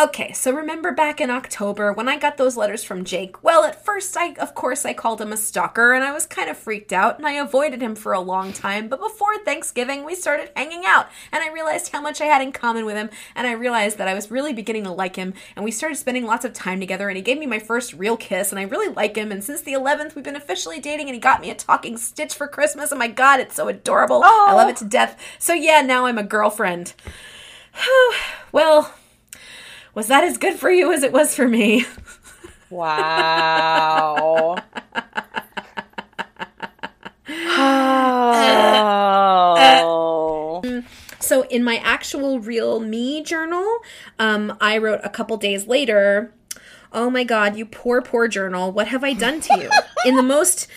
Speaker 2: Okay, so remember back in October when I got those letters from Jake? Well, at first, I, of course, I called him a stalker and I was kind of freaked out and I avoided him for a long time. But before Thanksgiving, we started hanging out and I realized how much I had in common with him and I realized that I was really beginning to like him and we started spending lots of time together and he gave me my first real kiss and I really like him. And since the 11th, we've been officially dating and he got me a talking stitch for Christmas. Oh my god, it's so adorable.
Speaker 1: Oh.
Speaker 2: I love it to death. So yeah, now I'm a girlfriend. *sighs* well, was that as good for you as it was for me?
Speaker 1: Wow. oh. *laughs*
Speaker 2: So in my actual real me journal, um, I wrote a couple days later. Oh my god, you poor, poor journal. What have I done to you? *laughs* in the most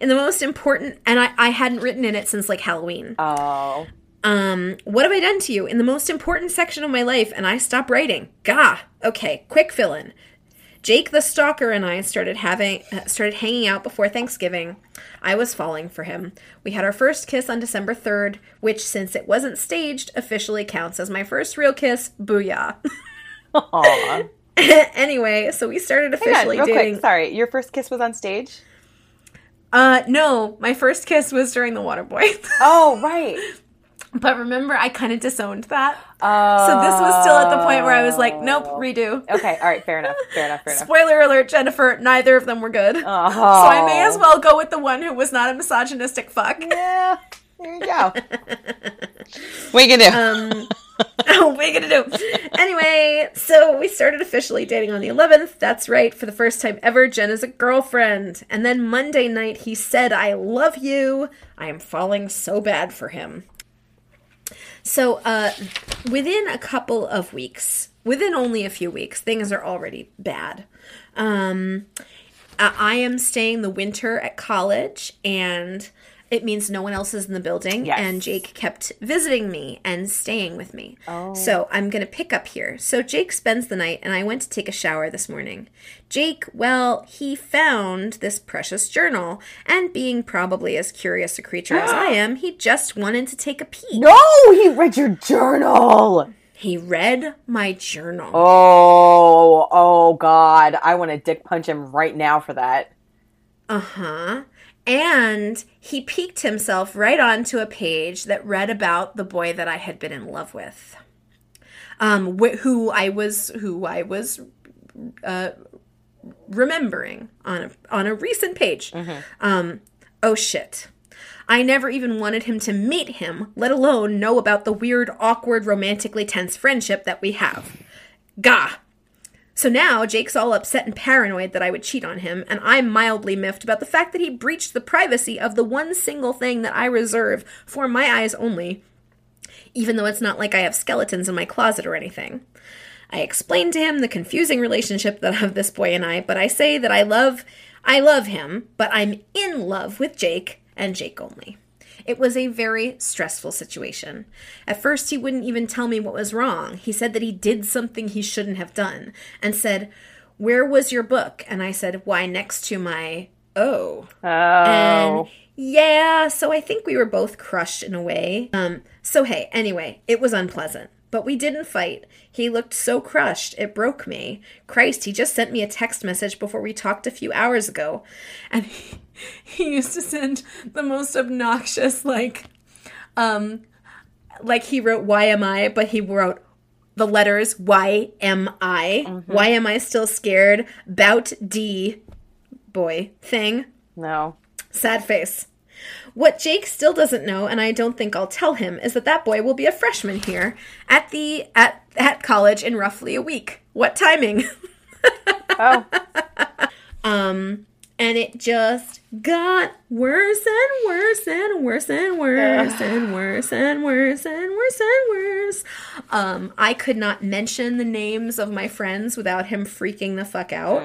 Speaker 2: in the most important and I, I hadn't written in it since like Halloween.
Speaker 1: Oh.
Speaker 2: Um, what have I done to you in the most important section of my life? And I stopped writing. Gah. Okay, quick fill in. Jake the stalker and I started having uh, started hanging out before Thanksgiving. I was falling for him. We had our first kiss on December 3rd, which since it wasn't staged officially counts as my first real kiss. Booyah. *laughs*
Speaker 1: Aw. *laughs*
Speaker 2: anyway, so we started
Speaker 1: on,
Speaker 2: officially
Speaker 1: real
Speaker 2: dating.
Speaker 1: quick. Sorry, your first kiss was on stage?
Speaker 2: Uh no, my first kiss was during the Waterboy. *laughs*
Speaker 1: Oh, right.
Speaker 2: But remember I kind of disowned that.
Speaker 1: Oh.
Speaker 2: So this was still at the point where I was like, nope, redo.
Speaker 1: Okay, all right, fair enough. Fair enough, fair enough.
Speaker 2: Spoiler alert, Jennifer, neither of them were good.
Speaker 1: Oh.
Speaker 2: So I may as well go with the one who was not a misogynistic fuck.
Speaker 1: Yeah, there you go. *laughs* what you gonna do?
Speaker 2: Um, oh, *laughs* what are you gonna do? Anyway, so we started officially dating on the 11th. That's right, for the first time ever, Jen is a girlfriend. And then Monday night, he said, I love you. I am falling so bad for him. So, uh, within a couple of weeks, within only a few weeks, things are already bad. Um, I am staying the winter at college, and it means no one else is in the building.
Speaker 1: Yes.
Speaker 2: And Jake kept visiting me and staying with me.
Speaker 1: Oh.
Speaker 2: So I'm going to pick up here. So Jake spends the night, and I went to take a shower this morning. Jake, well, he found this precious journal, and being probably as curious a creature as I *gasps* am, he just wanted to take a peek.
Speaker 1: no, he read your journal.
Speaker 2: He read my journal.
Speaker 1: Oh, oh God. I want to dick punch him right now for that.
Speaker 2: Uh huh. And he peeked himself right onto a page that read about the boy that I had been in love with, um, wh- who I was, who I was, uh, remembering on a on a recent page. Um, oh shit. I never even wanted him to meet him, let alone know about the weird, awkward, romantically tense friendship that we have. Gah. So now Jake's all upset and paranoid that I would cheat on him, and I'm mildly miffed about the fact that he breached the privacy of the one single thing that I reserve for my eyes only, even though it's not like I have skeletons in my closet or anything. I explain to him the confusing relationship that of this boy and I, but I say that I love I love him, but I'm in love with Jake and Jake only. It was a very stressful situation. At first, he wouldn't even tell me what was wrong. He said that he did something he shouldn't have done and said, Where was your book? And I said, Why, next to my oh.
Speaker 1: Oh.
Speaker 2: And yeah, so I think we were both crushed in a way. Um, so hey, anyway, it was unpleasant. But we didn't fight. He looked so crushed, it broke me. Christ, he just sent me a text message before we talked a few hours ago. And he, *laughs* *laughs* he used to send the most obnoxious, like, um, like he wrote, Why am I? But he wrote the letters, Why am I? Why am I still scared? Bout D, boy, thing.
Speaker 1: no.
Speaker 2: Sad face. What Jake still doesn't know, and I don't think I'll tell him, is that that boy will be a freshman here at the at at college in roughly a week. What timing? *laughs*
Speaker 1: Oh.
Speaker 2: um, and it just got worse and worse and worse and worse and worse and worse and worse and worse. Um, I could not mention the names of my friends without him freaking the fuck out.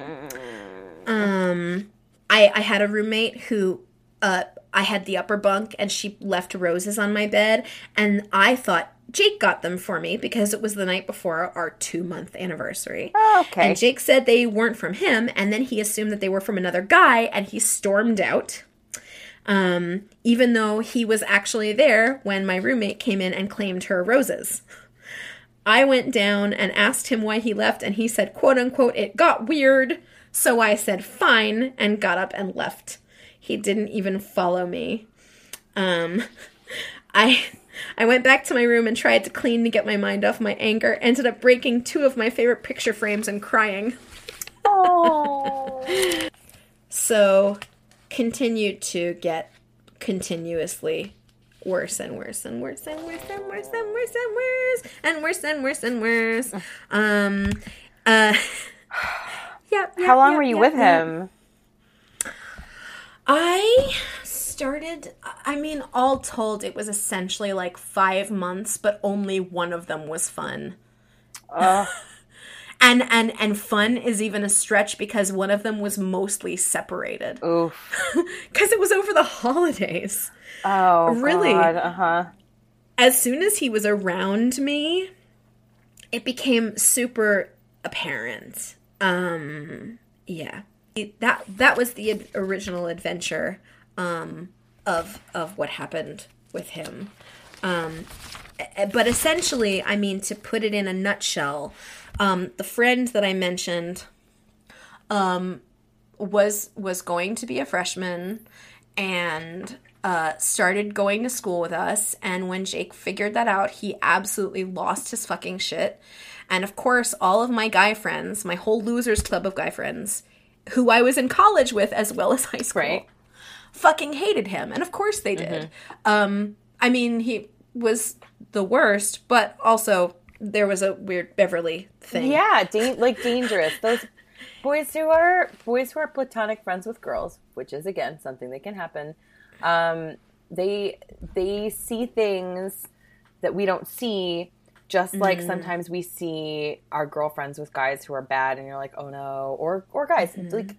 Speaker 2: Um, I I had a roommate who uh I had the upper bunk and she left roses on my bed and I thought Jake got them for me because it was the night before our 2 month anniversary.
Speaker 1: Okay.
Speaker 2: And Jake said they weren't from him, and then he assumed that they were from another guy, and he stormed out. Um, even though he was actually there when my roommate came in and claimed her roses. I went down and asked him why he left, and he said, quote unquote, it got weird. So I said, fine, and got up and left. He didn't even follow me. Um, *laughs* I. I went back to my room and tried to clean to get my mind off my anger. Ended up breaking two of my favorite picture frames and crying.
Speaker 1: Oh.
Speaker 2: So, continued to get continuously worse and worse and worse and worse and worse and worse and worse and worse and worse and worse. Um, uh, *sighs* *sighs* yep.
Speaker 1: How long were you with him?
Speaker 2: I started. I mean, all told, it was essentially like five months, but only one of them was fun.
Speaker 1: Uh, *laughs*
Speaker 2: And and and fun is even a stretch because one of them was mostly separated
Speaker 1: oof. *laughs*
Speaker 2: because it was over the holidays.
Speaker 1: Oh,
Speaker 2: Really?
Speaker 1: Uh huh.
Speaker 2: as soon as he was around me, it became super apparent. Um, yeah, It- that that was the original adventure um, of of what happened with him. Um, eh, but essentially, I mean, to put it in a nutshell, um, the friend that I mentioned um, was was going to be a freshman and uh, started going to school with us. And when Jake figured that out, he absolutely lost his fucking shit. And of course, all of my guy friends, my whole losers club of guy friends, who I was in college with as well as high school,
Speaker 1: Right.
Speaker 2: Fucking hated him. And of course they did. Um, I mean, he was the worst, but also there was a weird Beverly thing.
Speaker 1: Yeah, da- like dangerous. Those boys who are boys who are platonic friends with girls, which is again something that can happen. Um, they they see things that we don't see. Just like sometimes we see our girlfriends with guys who are bad, and you're like, oh no, or or guys like.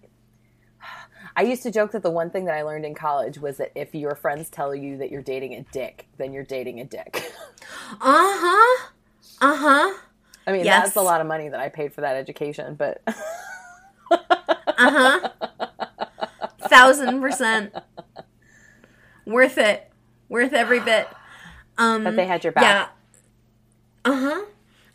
Speaker 1: I used to joke that the one thing that I learned in college was that if your friends tell you that you're dating a dick, then you're dating a dick. *laughs*
Speaker 2: Uh huh. Uh huh.
Speaker 1: I mean,
Speaker 2: Yes.
Speaker 1: that's a lot of money that I paid for that education, but *laughs* uh huh.
Speaker 2: Thousand percent. Worth it. Worth every bit. Um,
Speaker 1: that they had your back.
Speaker 2: Yeah. Uh huh.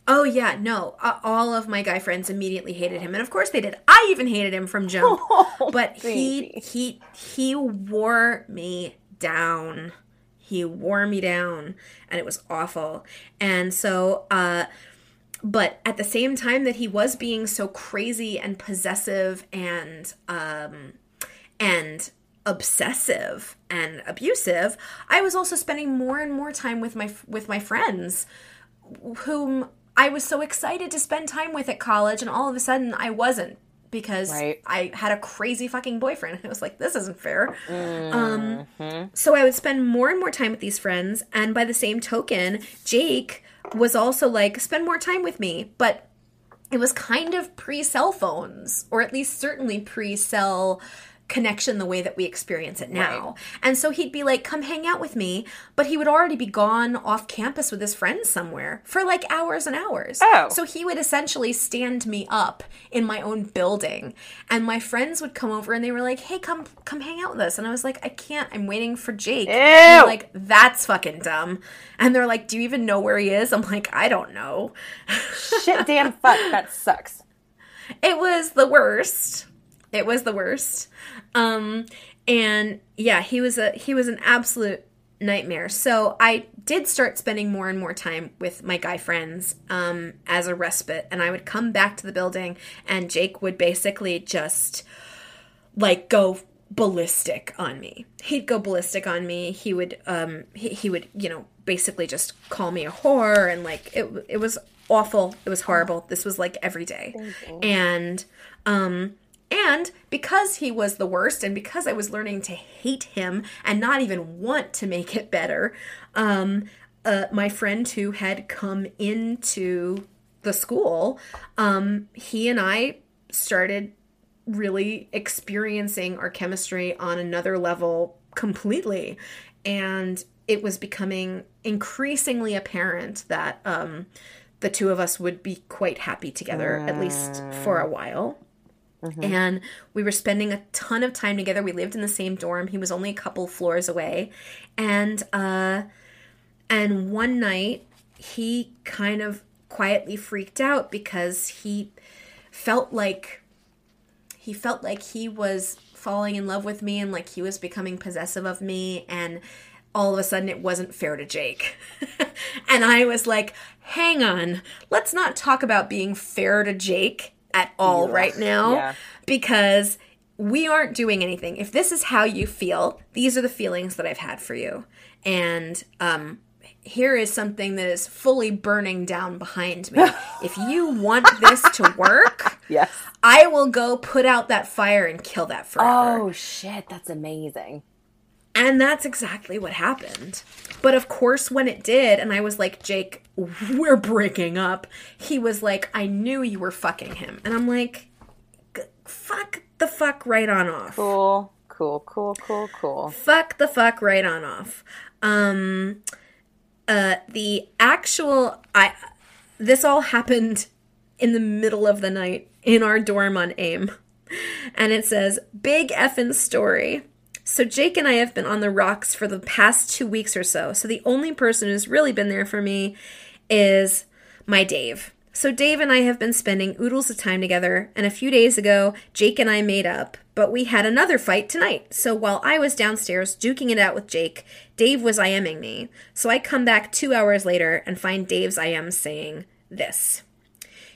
Speaker 2: Oh yeah, no. Uh, all of my guy friends immediately hated him, and of course they did. I even hated him from jump. *laughs* but he he he wore me down. He wore me down, and it was awful. And so, uh, but at the same time that he was being so crazy and possessive and um and obsessive and abusive i was also spending more and more time with my with my friends whom i was so excited to spend time with at college and all of a sudden i wasn't because
Speaker 1: Right.
Speaker 2: i had a crazy fucking boyfriend i was like this isn't fair um so I would spend more and more time with these friends, and by the same token, Jake was also like, spend more time with me. But it was kind of pre cell phones, or at least certainly pre cell connection the way that we experience it now. And so he'd be like, come hang out with me, but he would already be gone off campus with his friends somewhere for like hours and hours.
Speaker 1: Oh.
Speaker 2: So he would essentially stand me up in my own building and my friends would come over and they were like, "Hey, come come hang out with us." And I was like, "I can't. I'm waiting for Jake." Like, "That's fucking dumb." And they're like, "Do you even know where he is?" I'm like, "I don't know."
Speaker 1: Shit, damn, fuck, that sucks. *laughs*
Speaker 2: it was the worst. It was the worst. Um and yeah, he was a he was an absolute nightmare. So I did start spending more and more time with my guy friends um as a respite and I would come back to the building and Jake would basically just like go ballistic on me. He'd go ballistic on me. He would um he, he would, you know, basically just call me a whore and like it it was awful. It was horrible. This was like every day. And um and because he was the worst and because I was learning to hate him and not even want to make it better, um uh, my friend who had come into the school, um, he and I started really experiencing our chemistry on another level completely. And it was becoming increasingly apparent that um, the two of us would be quite happy together, at least for a while. And we were spending a ton of time together. We lived in the same dorm. He was only a couple floors away. And uh, and one night he kind of quietly freaked out because he felt like he felt like he was falling in love with me and like he was becoming possessive of me and all of a sudden it wasn't fair to Jake. *laughs* and I was like, "Hang on. Let's not talk about being fair to Jake at all right now
Speaker 1: Yeah.
Speaker 2: because we aren't doing anything. If this is how you feel, these are the feelings that I've had for you. And um here is something that is fully burning down behind me. *laughs* if you want this to work, *laughs*
Speaker 1: Yes.
Speaker 2: I will go put out that fire and kill that forever.
Speaker 1: Oh shit, that's amazing.
Speaker 2: And that's exactly what happened. But of course, when it did, and I was like, Jake, we're breaking up, he was like, I knew you were fucking him. And I'm like, fuck the fuck right on off.
Speaker 1: Cool, cool, cool, cool, cool.
Speaker 2: Fuck the fuck right on off. Um, uh, the actual, I, this all happened in the middle of the night in our dorm on AIM. And it says, Big effin' story. So Jake and I have been on the rocks for the past two weeks or so. So the only person who's really been there for me is my Dave. So Dave and I have been spending oodles of time together, and a few days ago, Jake and I made up, but we had another fight tonight. So while I was downstairs duking it out with Jake, Dave was IMing me. So I come back two hours later and find Dave's IM saying this.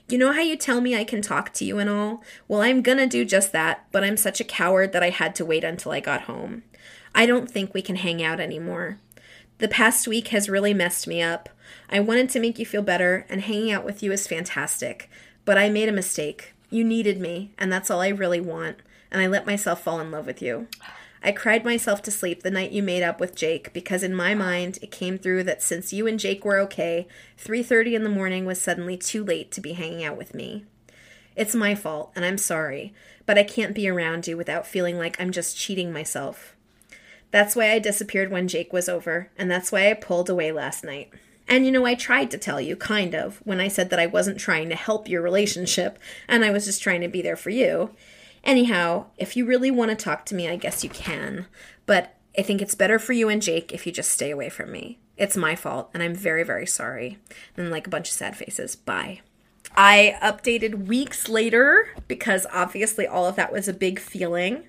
Speaker 2: You know how you tell me I can talk to you and all? Well, I'm gonna do just that, but I'm such a coward that I had to wait until I got home. I don't think we can hang out anymore. The past week has really messed me up. I wanted to make you feel better, and hanging out with you is fantastic. But I made a mistake. You needed me, and that's all I really want, and I let myself fall in love with you. I cried myself to sleep the night you made up with Jake because in my mind it came through that since you and Jake were okay, 3:30 in the morning was suddenly too late to be hanging out with me. It's my fault and I'm sorry, but I can't be around you without feeling like I'm just cheating myself. That's why I disappeared when Jake was over, and that's why I pulled away last night. And you know, I tried to tell you, kind of, when I said that I wasn't trying to help your relationship and I was just trying to be there for you. Anyhow, if you really want to talk to me, I guess you can. But I think it's better for you and Jake if you just stay away from me. It's my fault, and I'm very, very sorry. And like a bunch of sad faces. Bye. I updated weeks later because obviously all of that was a big feeling.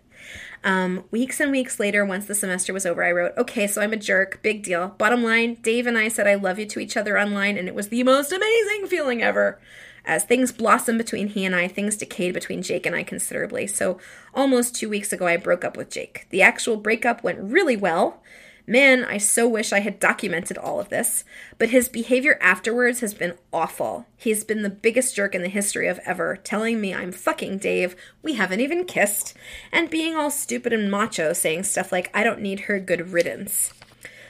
Speaker 2: Um, weeks and weeks later, once the semester was over, I wrote, Okay, so I'm a jerk. Big deal. Bottom line, Dave and I said I love you to each other online, and it was the most amazing feeling ever. As things blossomed between he and I, things decayed between Jake and I considerably. So, almost two weeks ago, I broke up with Jake. The actual breakup went really well. Man, I so wish I had documented all of this. But his behavior afterwards has been awful. He's been the biggest jerk in the history of ever, telling me I'm fucking Dave, we haven't even kissed, and being all stupid and macho, saying stuff like, I don't need her good riddance.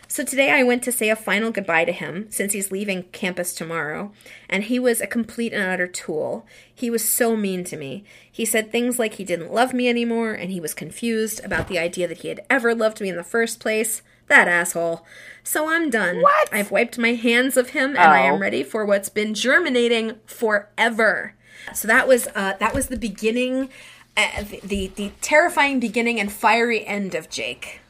Speaker 2: So today I went to say a final goodbye to him since he's leaving campus tomorrow, and he was a complete and utter tool. He was so mean to me. He said things like he didn't love me anymore and he was confused about the idea that he had ever loved me in the first place. That asshole. So I'm done.
Speaker 1: What?
Speaker 2: I've wiped my hands of him and I
Speaker 1: Oh.
Speaker 2: am ready for what's been germinating forever. So that was uh, that was the beginning, uh, the, the the terrifying beginning and fiery end of Jake.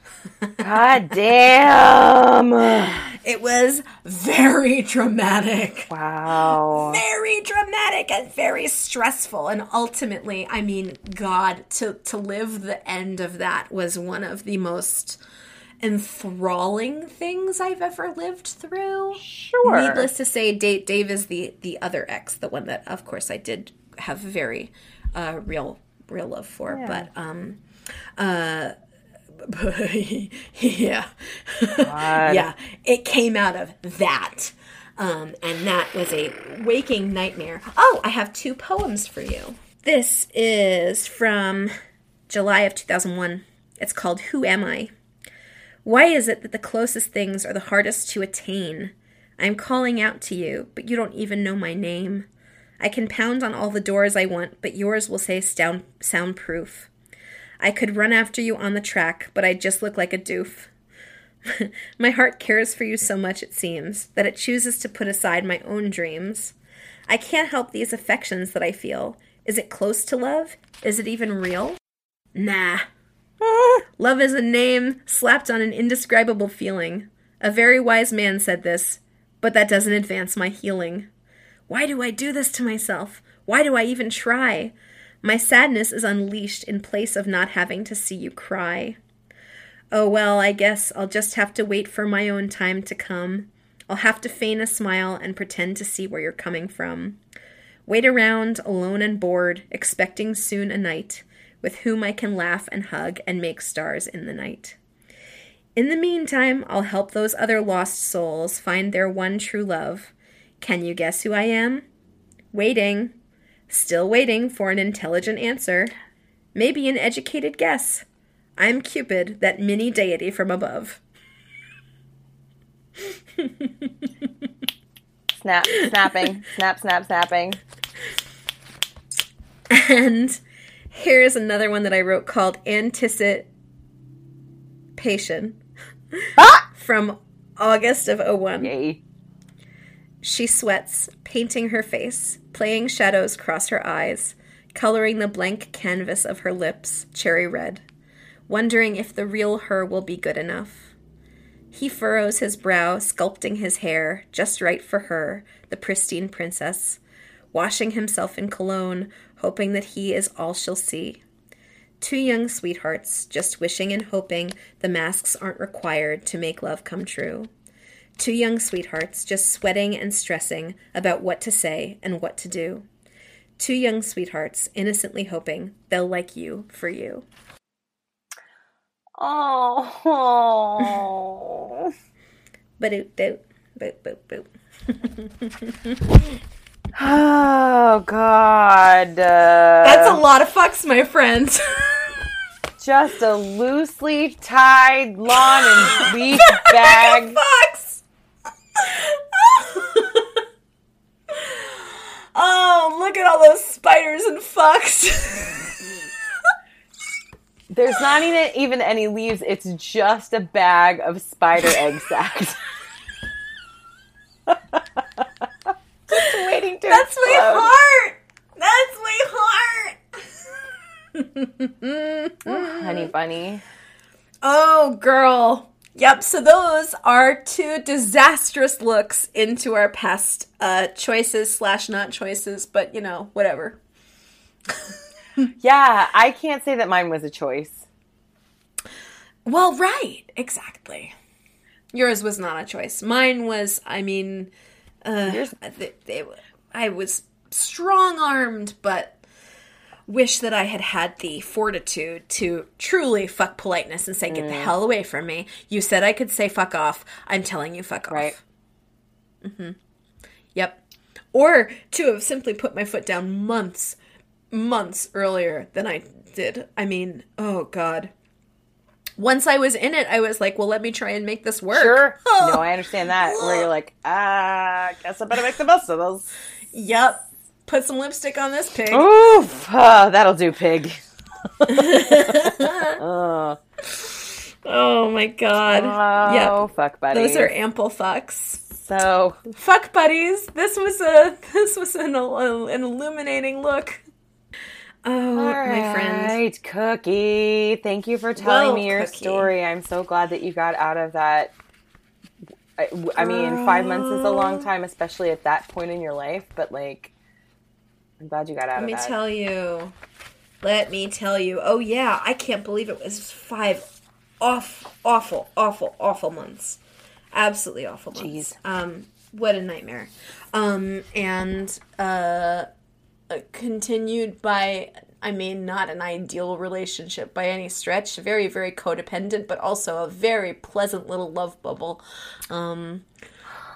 Speaker 1: God damn. *sighs*
Speaker 2: It was very dramatic.
Speaker 1: Wow.
Speaker 2: Very dramatic and very stressful. And ultimately, I mean, God, to, to live the end of that was one of the most enthralling things I've ever lived through.
Speaker 1: Sure.
Speaker 2: Needless to say, Dave, Dave is the, the other ex, the one that, of course, I did have very uh, real real love for.
Speaker 1: Yeah.
Speaker 2: But um, uh, *laughs* yeah, yeah, it came out of that. Um, and that was a waking nightmare. Oh, I have two poems for you. This is from July of 2001. It's called Who Am I? Why is it that the closest things are the hardest to attain? I'm calling out to you, but you don't even know my name. I can pound on all the doors I want, but yours will say sound- soundproof. I could run after you on the track, but I'd just look like a doof. *laughs* my heart cares for you so much, it seems, that it chooses to put aside my own dreams. I can't help these affections that I feel. Is it close to love? Is it even real? Nah. *laughs* Love is a name slapped on an indescribable feeling. A very wise man said this, but that doesn't advance my healing. Why do I do this to myself? Why do I even try? My sadness is unleashed in place of not having to see you cry. Oh well, I guess I'll just have to wait for my own time to come. I'll have to feign a smile and pretend to see where you're coming from. Wait around, alone and bored, expecting soon a night with whom I can laugh and hug and make stars in the night. In the meantime, I'll help those other lost souls find their one true love. Can you guess who I am? Waiting. Still waiting for an intelligent answer. Maybe an educated guess. I'm Cupid, that mini deity from above.
Speaker 1: Snap, snapping, snap, snap, snapping. *laughs*
Speaker 2: And here's another one that I wrote called Anticipation
Speaker 1: Ah!
Speaker 2: from August of 01.
Speaker 1: Yay.
Speaker 2: She sweats, painting her face, playing shadows across her eyes, coloring the blank canvas of her lips cherry red, wondering if the real her will be good enough. He furrows his brow, sculpting his hair, just right for her, the pristine princess, washing himself in cologne, hoping that he is all she'll see. Two young sweethearts, just wishing and hoping the masks aren't required to make love come true. Two young sweethearts, just sweating and stressing about what to say and what to do. Two young sweethearts, innocently hoping they'll like you for you.
Speaker 1: Oh. *laughs*
Speaker 2: Boop, boop, boop, boop, *laughs* boop.
Speaker 1: Oh God. Uh,
Speaker 2: That's a lot of fucks, my friends. *laughs*
Speaker 1: just a loosely tied lawn and leaf *laughs* bag.
Speaker 2: fucks. *laughs* oh, look at all those spiders and fucks.
Speaker 1: There's not even even any leaves. It's just a bag of spider egg sacs. Just waiting to.
Speaker 2: That's my
Speaker 1: explode.
Speaker 2: heart. That's my heart. *laughs*
Speaker 1: honey bunny.
Speaker 2: Oh, girl. Yep, so those are two disastrous looks into our past uh, choices slash not choices, but you know, whatever.
Speaker 1: Yeah, I can't say that mine was a choice.
Speaker 2: Well, right, exactly. Yours was not a choice. Mine was, I mean, uh,
Speaker 1: Yours-
Speaker 2: they, they, I was strong armed, but wish that I had had the fortitude to truly fuck politeness and say, get the hell away from me. You said I could say fuck off. I'm telling you fuck off.
Speaker 1: Right. Mm-hmm.
Speaker 2: Yep. Or to have simply put my foot down months, months earlier than I did. I mean, oh God. Once I was in it, I was like, well, let me try and make this work.
Speaker 1: Sure. *laughs* No, I understand that. Where you're like, ah, guess I better make the most of those.
Speaker 2: Yep. Put some lipstick on this pig.
Speaker 1: Oof, ah, that'll do, pig. oh, *laughs*
Speaker 2: Oh my God.
Speaker 1: oh,
Speaker 2: yep.
Speaker 1: fuck buddies.
Speaker 2: Those are ample fucks.
Speaker 1: so.
Speaker 2: Fuck buddies. This was a *laughs* this was an, an illuminating look. Oh,
Speaker 1: All
Speaker 2: my friend.
Speaker 1: right, Cookie. Thank you for telling
Speaker 2: Well,
Speaker 1: me your
Speaker 2: Cookie.
Speaker 1: story. I'm so glad that you got out of that. I, I mean, five months is a long time, especially at that point in your life. But like, I'm glad you got out
Speaker 2: Let me
Speaker 1: that.
Speaker 2: tell you. Let me tell you. Oh yeah, I can't believe it was five off awful, awful, awful months. Absolutely awful months.
Speaker 1: Jeez.
Speaker 2: Um what a nightmare. Um and uh uh, continued by I mean not an ideal relationship by any stretch, very very codependent but also a very pleasant little love bubble. Um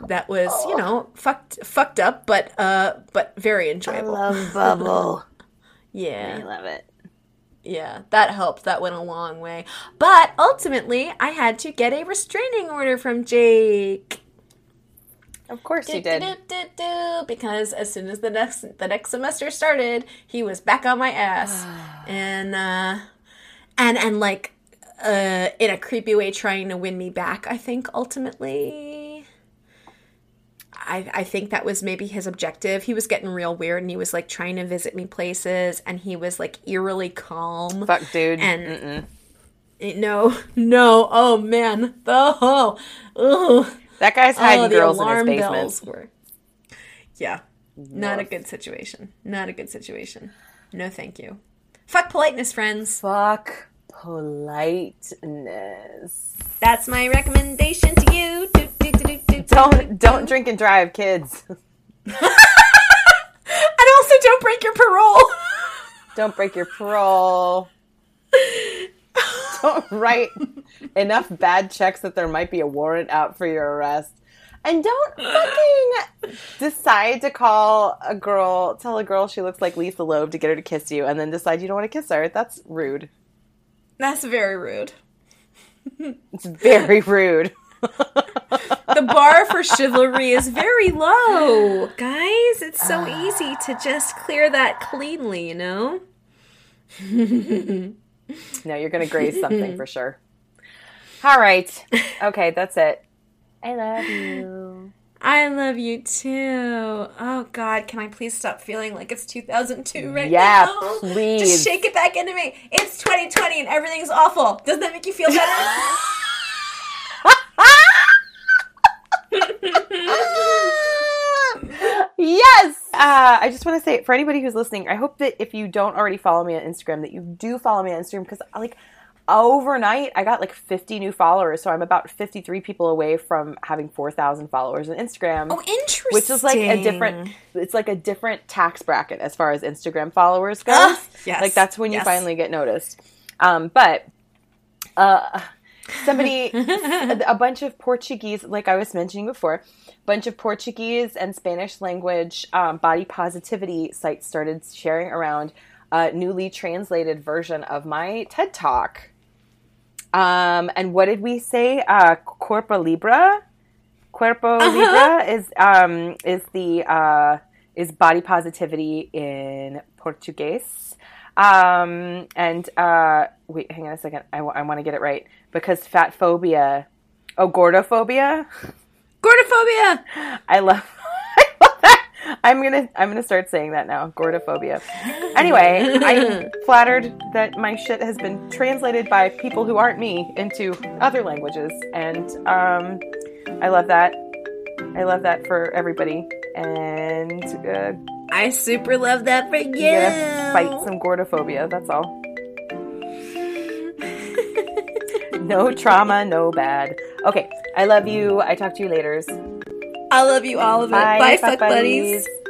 Speaker 2: that was, you know, fucked fucked up but uh but very enjoyable.
Speaker 1: love *laughs* bubble.
Speaker 2: Yeah.
Speaker 1: I love it.
Speaker 2: Yeah, that helped. That went a long way. But ultimately, I had to get a restraining order from Jake.
Speaker 1: Of course you did.
Speaker 2: Do-do-do-do, Because as soon as the next the next semester started, he was back on my ass, *sighs* and uh, and and like uh, in a creepy way, trying to win me back. I think ultimately. I, I think that was maybe his objective. He was getting real weird and he was like trying to visit me places and he was like eerily calm.
Speaker 1: Fuck, dude.
Speaker 2: And-
Speaker 1: Mm-mm.
Speaker 2: No, *laughs* no, oh man. The oh, ugh.
Speaker 1: That guy's oh, hiding
Speaker 2: oh, the
Speaker 1: girls in his basement.
Speaker 2: were. Yeah, Not a good situation. Not a good situation. No, thank you. Fuck politeness, friends.
Speaker 1: Fuck politeness.
Speaker 2: That's my recommendation to you. Do, do, do,
Speaker 1: Don't don't drink and drive, kids. *laughs*
Speaker 2: And also, don't break your parole.
Speaker 1: Don't break your parole. *laughs* Don't write enough bad checks that there might be a warrant out for your arrest. And don't fucking decide to call a girl, tell a girl she looks like Lisa Loeb to get her to kiss you, and then decide you don't want to kiss her. That's rude.
Speaker 2: That's very rude.
Speaker 1: It's very *laughs* rude.
Speaker 2: The bar for chivalry is very low, guys. It's so easy to just clear that cleanly, you know?
Speaker 1: no, you're going to graze something for *laughs* sure. All right. *laughs* Okay, that's it. I love you.
Speaker 2: I love you too. Oh God, can I please stop feeling like it's 2002 right
Speaker 1: Yeah,
Speaker 2: now?
Speaker 1: please.
Speaker 2: Just shake it back into me. It's 2020 and everything's awful. Doesn't that make you feel better? *laughs*
Speaker 1: yes. Uh, I just want to say for anybody who's listening, I hope that if you don't already follow me on Instagram, that you do follow me on Instagram because like overnight I got like 50 new followers, so I'm about 53 people away from having 4,000 followers on Instagram.
Speaker 2: oh, interesting.
Speaker 1: Which is like a different, it's like a different tax bracket as far as Instagram followers goes.
Speaker 2: Ah, yes,
Speaker 1: Like that's when you
Speaker 2: yes.
Speaker 1: finally get noticed. Um, but uh, somebody, *laughs* a bunch of Portuguese, like I was mentioning before, bunch of Portuguese and Spanish language um, body positivity sites started sharing around a newly translated version of my TED Talk. Um, and what did we say? Uh, Corpo Libra. Cuerpo Libra is um, is the uh, is body positivity in Portuguese. Um, and uh, wait, hang on a second. I want to get it right because fat phobia. Oh, gordophobia.
Speaker 2: Gordophobia. *laughs*
Speaker 1: I love, I. I'm gonna I'm gonna start saying that now. Gordophobia. Anyway, I'm *laughs* flattered that my shit has been translated by people who aren't me into other languages, and um, I love that. I love that for everybody, and uh,
Speaker 2: I super love that for
Speaker 1: you. gotta fight some gordophobia. That's all. *laughs* no trauma, no bad. Okay, I love you. I talk to you later.
Speaker 2: I love you all of it.
Speaker 1: Bye,
Speaker 2: Bye,
Speaker 1: fuck
Speaker 2: fuck buddies.
Speaker 1: buddies.